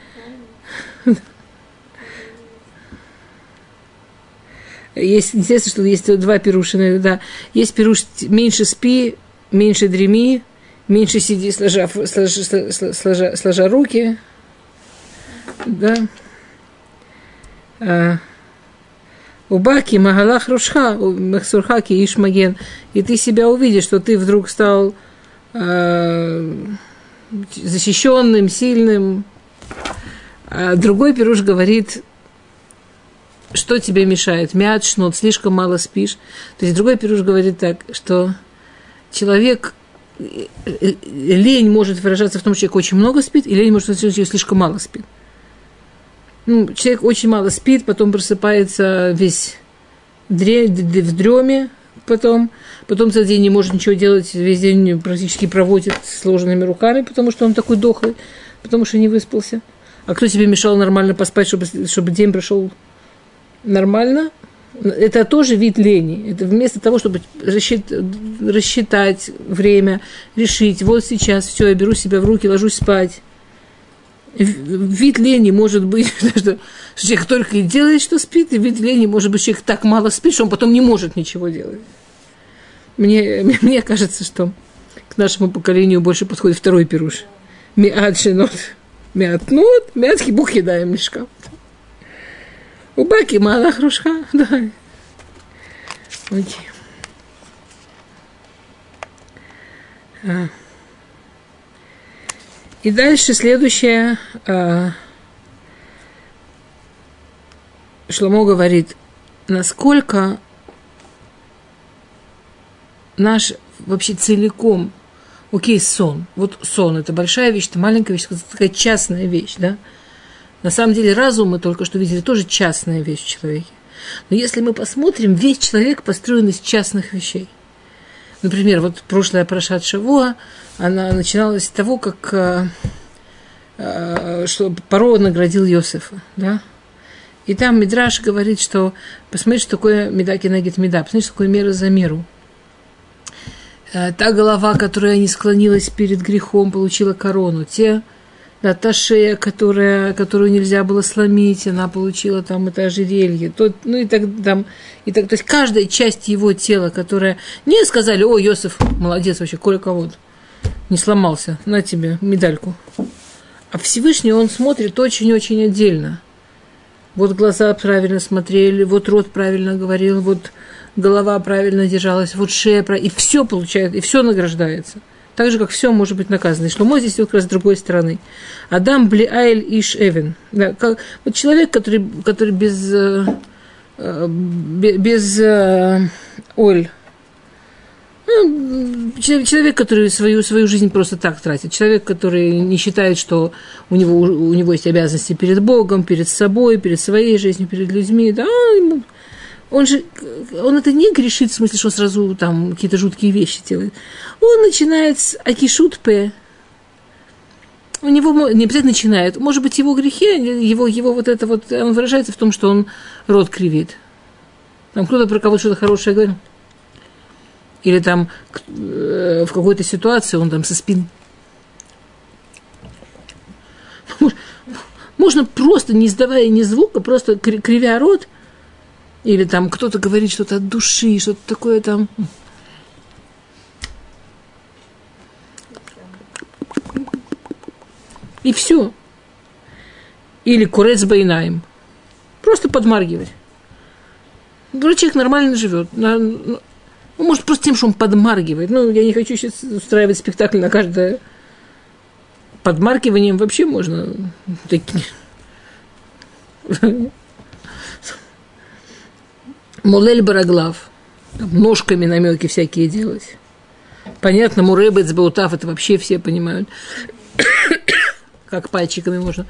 Есть, интересно, что есть два пирушина, да. Есть пируш меньше спи, меньше дреми, меньше сиди, сложа, сложа, сложа, сложа руки. Да. А, Убаки, Магалах Рушха, Махсурхаки, Ишмаген. И ты себя увидишь, что ты вдруг стал э, защищенным, сильным. А другой пируш говорит, что тебе мешает? Мяч, шнот, слишком мало спишь. То есть другой пируш говорит так, что человек э, э, лень может выражаться в том, что человек очень много спит, и лень может выражаться в том, что человек слишком мало спит. Ну, человек очень мало спит, потом просыпается весь в дреме потом, потом целый день не может ничего делать, весь день практически проводит сложенными руками, потому что он такой дохлый, потому что не выспался. А кто тебе мешал нормально поспать, чтобы, чтобы день прошел нормально? Это тоже вид лени. Это вместо того, чтобы рассчитать, рассчитать время, решить, вот сейчас все, я беру себя в руки, ложусь спать. Вид лени может быть, что человек только и делает, что спит, и вид лени может быть, человек так мало спит, что он потом не может ничего делать. Мне, мне кажется, что к нашему поколению больше подходит второй пируш. Миат шинот. Миат нот, миат хибух едаем мешкам. У Баки мала хрушха, да. Окей. А. И дальше следующее. А, Шломо говорит, насколько наш вообще целиком, окей, сон. Вот сон – это большая вещь, это маленькая вещь, это такая частная вещь, да? На самом деле разум, мы только что видели, тоже частная вещь в человеке. Но если мы посмотрим, весь человек построен из частных вещей. Например, вот прошлая Прошат Шавуа, она начиналась с того, как э, э, что Паро наградил Йосифа, да? И там Мидраш говорит, что посмотри, что такое меда кинагит меда, посмотри, что такое мера за меру. Э, та голова, которая не склонилась перед грехом, получила корону. Те, да, та шея, которая, которую нельзя было сломить, она получила там это ожерелье. То, ну и так там, и так, то есть каждая часть его тела, которая не сказали, о, Йосиф, молодец вообще, коля кого не сломался, на тебе медальку. А Всевышний, он смотрит очень-очень отдельно. Вот глаза правильно смотрели, вот рот правильно говорил, вот голова правильно держалась, вот шея, и все получает, и все награждается. Так же, как все может быть наказано. И Шломо здесь вот как раз с другой стороны. Адам Блиайль Иш Эвен. Да, как, вот человек, который, который без, э, э без э, оль, ну, человек, который свою, свою жизнь просто так тратит. Человек, который не считает, что у него, у него есть обязанности перед Богом, перед собой, перед своей жизнью, перед людьми. Да, ему он же, он это не грешит, в смысле, что сразу там какие-то жуткие вещи делает. Он начинает с Акишут П. У него не обязательно начинает. Может быть, его грехи, его, его вот это вот, он выражается в том, что он рот кривит. Там кто-то про кого-то что-то хорошее говорил. Или там э, в какой-то ситуации он там со спины. Можно просто, не издавая ни звука, просто кривя рот, или там кто-то говорит что-то от души, что-то такое там. И все. Или курец байнаем. Просто подмаргивать. Человек нормально живет. Ну, может, просто тем, что он подмаргивает. Ну, я не хочу сейчас устраивать спектакль на каждое подмаркиванием вообще можно такие Мулель Бараглав. Ножками намеки всякие делать. Понятно, Муребец, Баутав, это вообще все понимают. как пальчиками можно.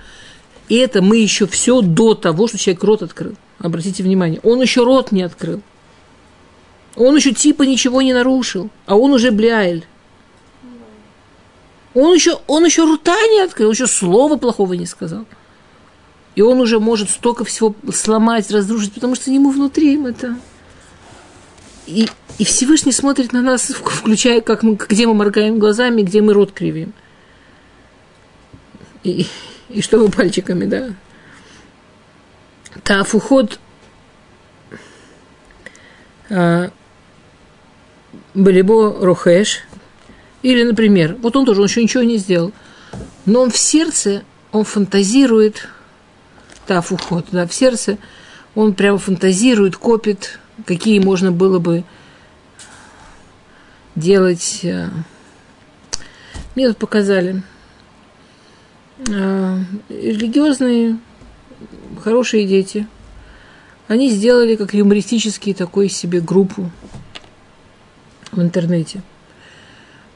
И это мы еще все до того, что человек рот открыл. Обратите внимание, он еще рот не открыл. Он еще типа ничего не нарушил, а он уже бляйль. Он еще, он еще рута не открыл, еще слова плохого не сказал. И он уже может столько всего сломать, разрушить, потому что ему внутри им это. И, и Всевышний смотрит на нас, включая, как мы, где мы моргаем глазами, где мы рот кривим. И, и что мы пальчиками, да. Тафуход а, Балибо Рухеш. Или, например, вот он тоже, он еще ничего не сделал. Но он в сердце, он фантазирует – тав уход, да, в сердце, он прямо фантазирует, копит, какие можно было бы делать. Э, мне тут показали э, религиозные хорошие дети. Они сделали как юмористический такой себе группу в интернете,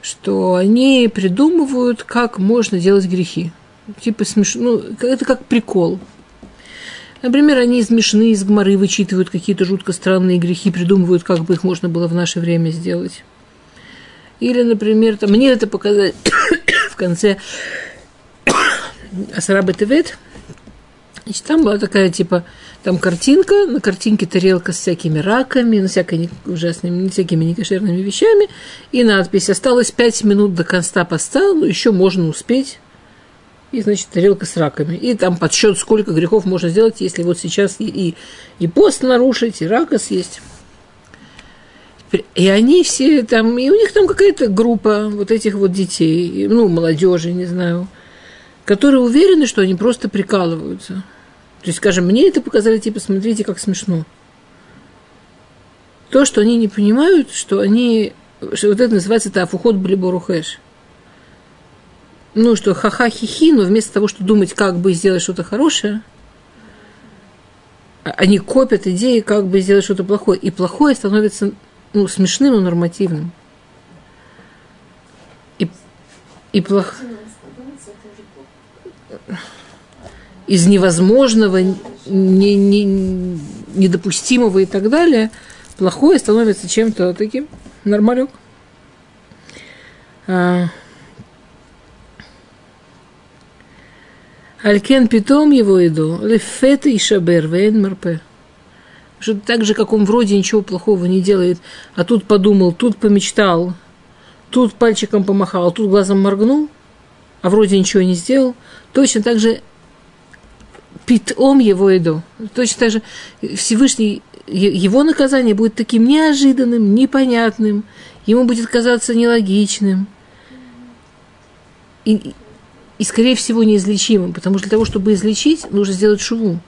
что они придумывают, как можно делать грехи. Типа смешно, ну, это как прикол – Например, они из Мишны, из Гмары вычитывают какие-то жутко странные грехи, придумывают, как бы их можно было в наше время сделать. Или, например, там, мне это показали в конце Асараба Тевет. Значит, там была такая, типа, там картинка, на картинке тарелка с всякими раками, на всякими ужасными, всякими некошерными вещами, и надпись «Осталось пять минут до конца поста, но еще можно успеть». И, значит, тарелка с раками. И там подсчет, сколько грехов можно сделать, если вот сейчас и, и, и пост нарушить, и рака съесть. И они все там, и у них там какая-то группа вот этих вот детей, ну, молодежи, не знаю, которые уверены, что они просто прикалываются. То есть, скажем, мне это показали, типа, смотрите, как смешно. То, что они не понимают, что они, что вот это называется тафухот блиборухэш. Ну, что ха-ха-хи-хи, но вместо того, чтобы думать, как бы сделать что-то хорошее, а, они копят идеи, как бы сделать что-то плохое. И плохое становится ну, смешным и нормативным. И, и плохо из невозможного, не, не, недопустимого и так далее, плохое становится чем-то таким нормалек. Алькен питом его иду, лефета и шабер, вейн марпе. Что так же, как он вроде ничего плохого не делает, а тут подумал, тут помечтал, тут пальчиком помахал, тут глазом моргнул, а вроде ничего не сделал, точно так же питом его иду. Точно так же Всевышний, его наказание будет таким неожиданным, непонятным, ему будет казаться нелогичным. И, и скорее всего, неизлечимым, потому что для того, чтобы излечить, нужно сделать шуву.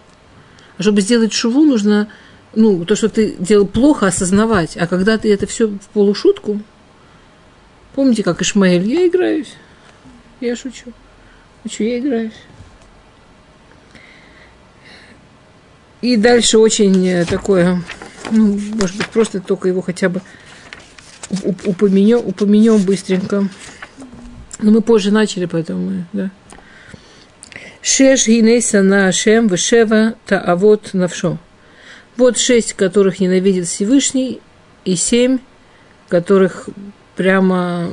А чтобы сделать шуву, нужно, ну, то, что ты делал плохо, осознавать. А когда ты это все в полушутку, помните, как Ишмаэль, я играюсь, я шучу. Что, я играюсь. И дальше очень э, такое, ну, может быть, просто только его хотя бы упомянем, упомянем быстренько. Но мы позже начали, поэтому мы, да. Шеш гинейса на Ашем вешева таавот навшо. Вот шесть, которых ненавидит Всевышний, и семь, которых прямо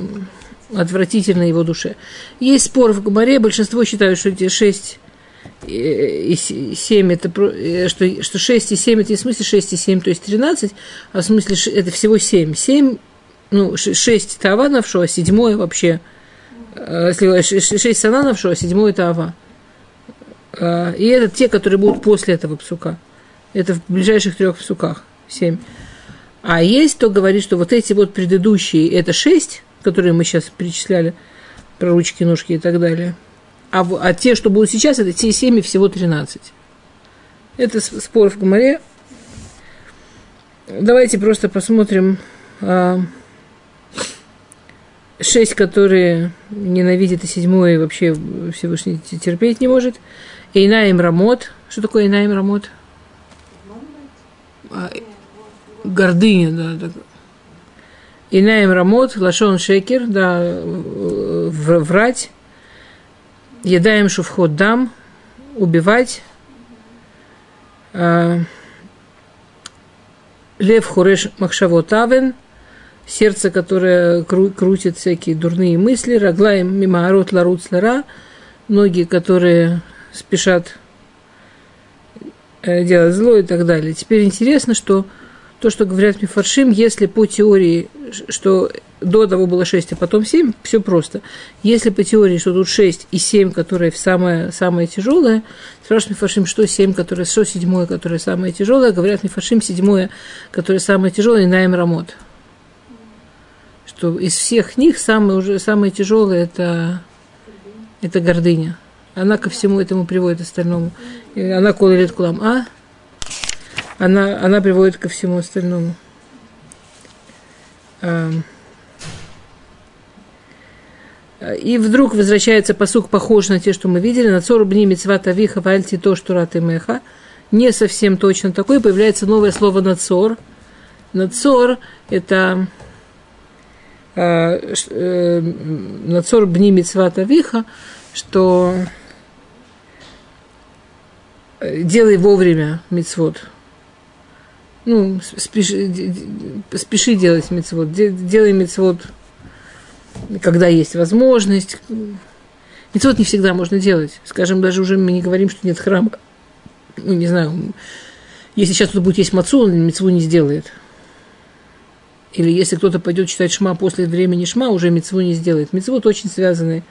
отвратительно его душе. Есть спор в Гамаре, большинство считают, что эти шесть и 7 это, э, что, что 6 и 7 это не в смысле 6 и 7, то есть 13, а в смысле это всего 7. 7, ну, 6 это Ава навшо, а 7 вообще, э, если 6 Сана навшо, а 7 это Ава. А, и это те, которые будут после этого псука. Это в ближайших трех псуках. 7. А есть, кто говорит, что вот эти вот предыдущие, это 6, которые мы сейчас перечисляли, про ручки, ножки и так далее – а, а те, что будут сейчас, это те семьи всего 13. Это спор в Гамаре. Давайте просто посмотрим а, шесть, которые ненавидят, и седьмой вообще Всевышний терпеть не может. Эйнаим Рамот. Что такое Эйнаим Рамот? А, гордыня, да. Инаем Рамот, Лашон Шекер, да, врать. Едаем шуфхот дам, убивать. А, лев хуреш махшавот авен, сердце, которое кру- крутит всякие дурные мысли, раглаем мимо арот ларут слара, ноги, которые спешат э, делать зло и так далее. Теперь интересно, что то, что говорят Мифаршим, если по теории, что до того было 6, а потом 7, все просто. Если по теории, что тут 6 и 7, которое самое, самое тяжелое, спрашивают Мифашим, что 7, которое, что седьмое, которое самое тяжелое, говорят Мифашим, седьмое, которое самое тяжелое, Наим Рамот. Что из всех них самое, уже, самое тяжелое это, это гордыня. Она ко всему этому приводит остальному. Она колет кулам. А? Она, она приводит ко всему остальному. И вдруг возвращается посук, похож на те, что мы видели. На цору бни мецвата виха вальти то, что рат и меха. Не совсем точно такой. Появляется новое слово нацор. Нацор – это нацор бни мецвата виха, что э, делай вовремя мицвод. Ну, спеши, спеши делать мицвод. Делай мицвод, когда есть возможность. Мицвод не всегда можно делать. Скажем, даже уже мы не говорим, что нет храма. Ну, не знаю, если сейчас кто-то будет есть мацу, он мицву не сделает. Или если кто-то пойдет читать шма после времени шма, уже мицву не сделает. Мицвод очень связаны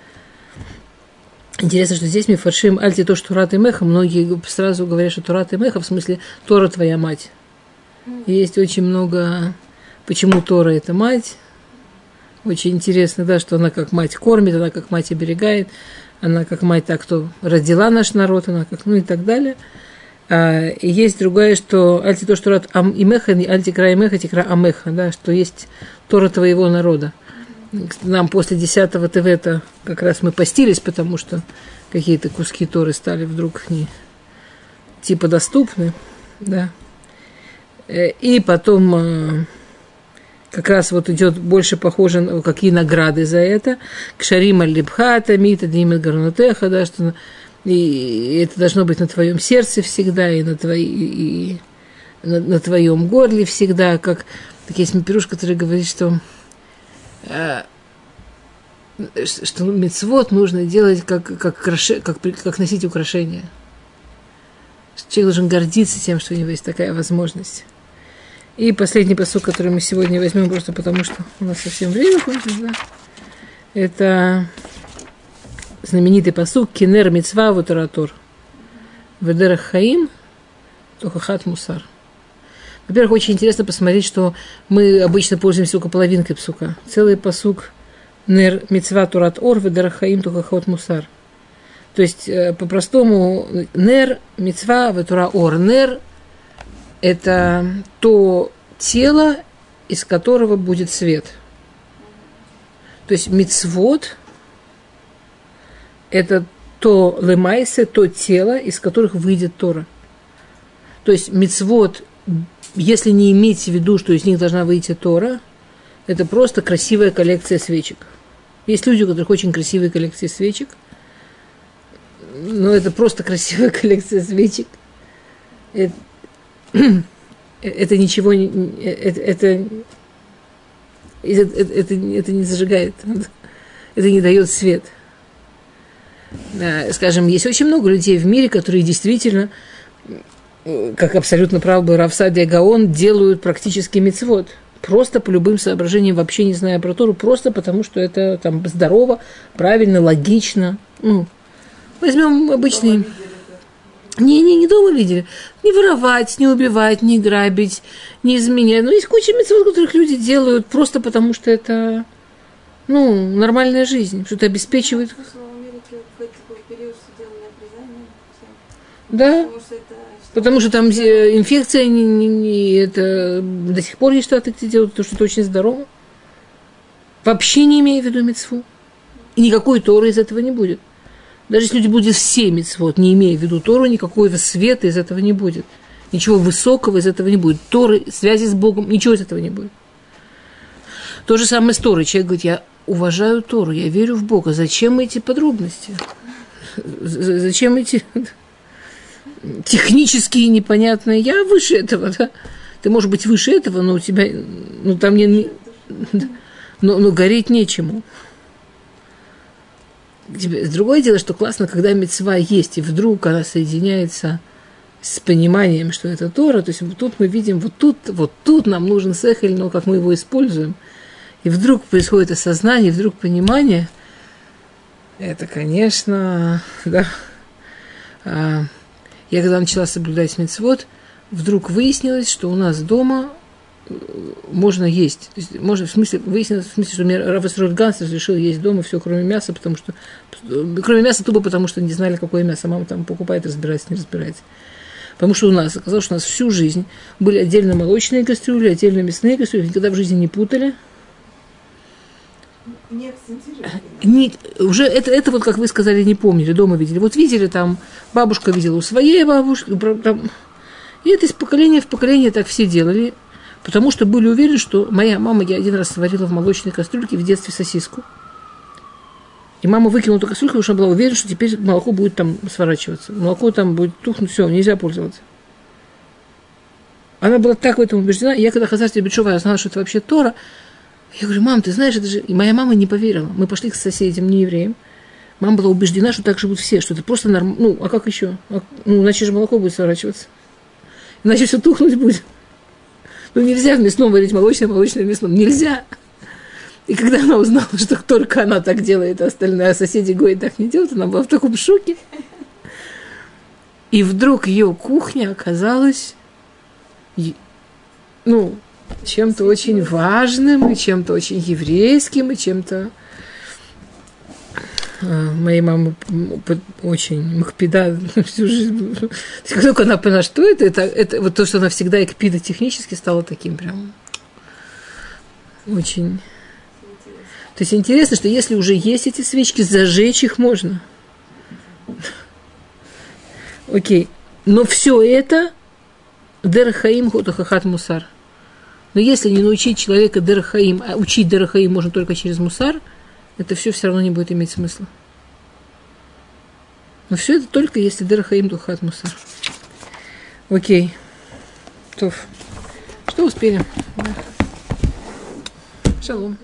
Интересно, что здесь мы фаршим альти то, что Турат и Меха. Многие сразу говорят, что Турат и Меха, в смысле Тора твоя мать. Есть очень много, почему Тора это мать. Очень интересно, да, что она как мать кормит, она как мать оберегает, она как мать так, кто родила наш народ, она как, ну и так далее. А, и есть другое, что альти то, что рад ам и меха, альти кра и меха, тикра амеха, да, что есть Тора твоего народа нам после 10 ТВ-то как раз мы постились, потому что какие-то куски Торы стали вдруг не типа доступны, да. Э, и потом э, как раз вот идет больше похоже на какие награды за это. К Шарима Либхата, Мита, Димит Гарнутеха, да, что и это должно быть на твоем сердце всегда, и на, твои, и на, на твоем горле всегда, как так есть пируш, который говорит, что Э, что мецвод нужно делать как, как, как, как носить украшения. Человек должен гордиться тем, что у него есть такая возможность. И последний посыл, который мы сегодня возьмем, просто потому что у нас совсем время кончилось, да? Это знаменитый посук Кинер Мицва Вутаратур. Ведерах Хаим Тухахат Мусар. Во-первых, очень интересно посмотреть, что мы обычно пользуемся только половинкой псука. Целый посук Нер Мицва Турат Ор Ведарахаим Тухахот Мусар. То есть, э, по-простому, Нер Мицва Ветура Ор. Нер – это то тело, из которого будет свет. То есть, Мицвод – это то лемайсе, то тело, из которых выйдет Тора. То есть, Мицвод если не иметь в виду, что из них должна выйти Тора, это просто красивая коллекция свечек. Есть люди, у которых очень красивые коллекции свечек, но это просто красивая коллекция свечек. Это, это ничего не... Это, это, это, это, это не зажигает, это не дает свет. Скажем, есть очень много людей в мире, которые действительно как абсолютно прав был Равсадия Гаон, делают практически мецвод. Просто по любым соображениям, вообще не зная про Тору, просто потому что это там здорово, правильно, логично. Ну, возьмем обычный... Не, не, не дома видели. Не воровать, не убивать, не грабить, не изменять. Но есть куча мецвод, которых люди делают просто потому, что это, ну, нормальная жизнь, что-то обеспечивает. Да. Потому что это Потому что там инфекция, не, не, не, это до сих пор есть штаты, где делают то, что это очень здорово. Вообще не имея в виду мецву. И никакой Торы из этого не будет. Даже если люди будут все мецвод, не имея в виду Тору, никакого света из этого не будет. Ничего высокого из этого не будет. Торы, связи с Богом, ничего из этого не будет. То же самое с Торой. Человек говорит, я уважаю Тору, я верю в Бога. Зачем эти подробности? Зачем эти технические непонятные. Я выше этого, да. Ты можешь быть выше этого, но у тебя, ну там не, но, но гореть нечему. Другое дело, что классно, когда мецва есть, и вдруг она соединяется с пониманием, что это Тора, то есть вот тут мы видим, вот тут, вот тут нам нужен сехель, но как мы его используем, и вдруг происходит осознание, вдруг понимание, это, конечно, да, а, я когда начала соблюдать мецвод, вдруг выяснилось, что у нас дома э, можно есть. То есть, можно, в смысле, выяснилось, в смысле, что мне Равасрот Ганс разрешил есть дома все, кроме мяса, потому что, э, кроме мяса тупо, потому что не знали, какое мясо мама там покупает, разбирается, не разбирается. Потому что у нас, оказалось, что у нас всю жизнь были отдельно молочные кастрюли, отдельно мясные кастрюли, никогда в жизни не путали. Не уже это, это вот, как вы сказали, не помнили, дома видели. Вот видели там, бабушка видела у своей бабушки, там, и это из поколения в поколение так все делали, потому что были уверены, что моя мама, я один раз сварила в молочной кастрюльке в детстве сосиску. И мама выкинула только сульку, потому что она была уверена, что теперь молоко будет там сворачиваться. Молоко там будет тухнуть, все, нельзя пользоваться. Она была так в этом убеждена. И я когда Хазарти Бичува, я знала, что это вообще Тора. Я говорю, мам, ты знаешь, это же... И моя мама не поверила. Мы пошли к соседям, не евреям. Мама была убеждена, что так живут все, что это просто нормально. Ну, а как еще? А, ну, иначе же молоко будет сворачиваться. Иначе все тухнуть будет. Ну, нельзя в мясном варить молочное, молочное мясном. Нельзя. И когда она узнала, что только она так делает, а остальные а соседи Гои так не делают, она была в таком шоке. И вдруг ее кухня оказалась, ну, чем-то очень важным, и чем-то очень еврейским, и чем-то а, моей мамы очень махпида всю жизнь. Как только она поняла, что это, это, это вот то, что она всегда экпида технически стала таким прям очень то есть интересно, что если уже есть эти свечки, зажечь их можно. Окей. Но все это Дерхаим Хотахахат Мусар. Но если не научить человека Дерхаим, а учить Дерхаим можно только через Мусар, это все все равно не будет иметь смысла. Но все это только если Дерхаим Тухат Мусар. Окей. Тоф. Что успели? Шалом.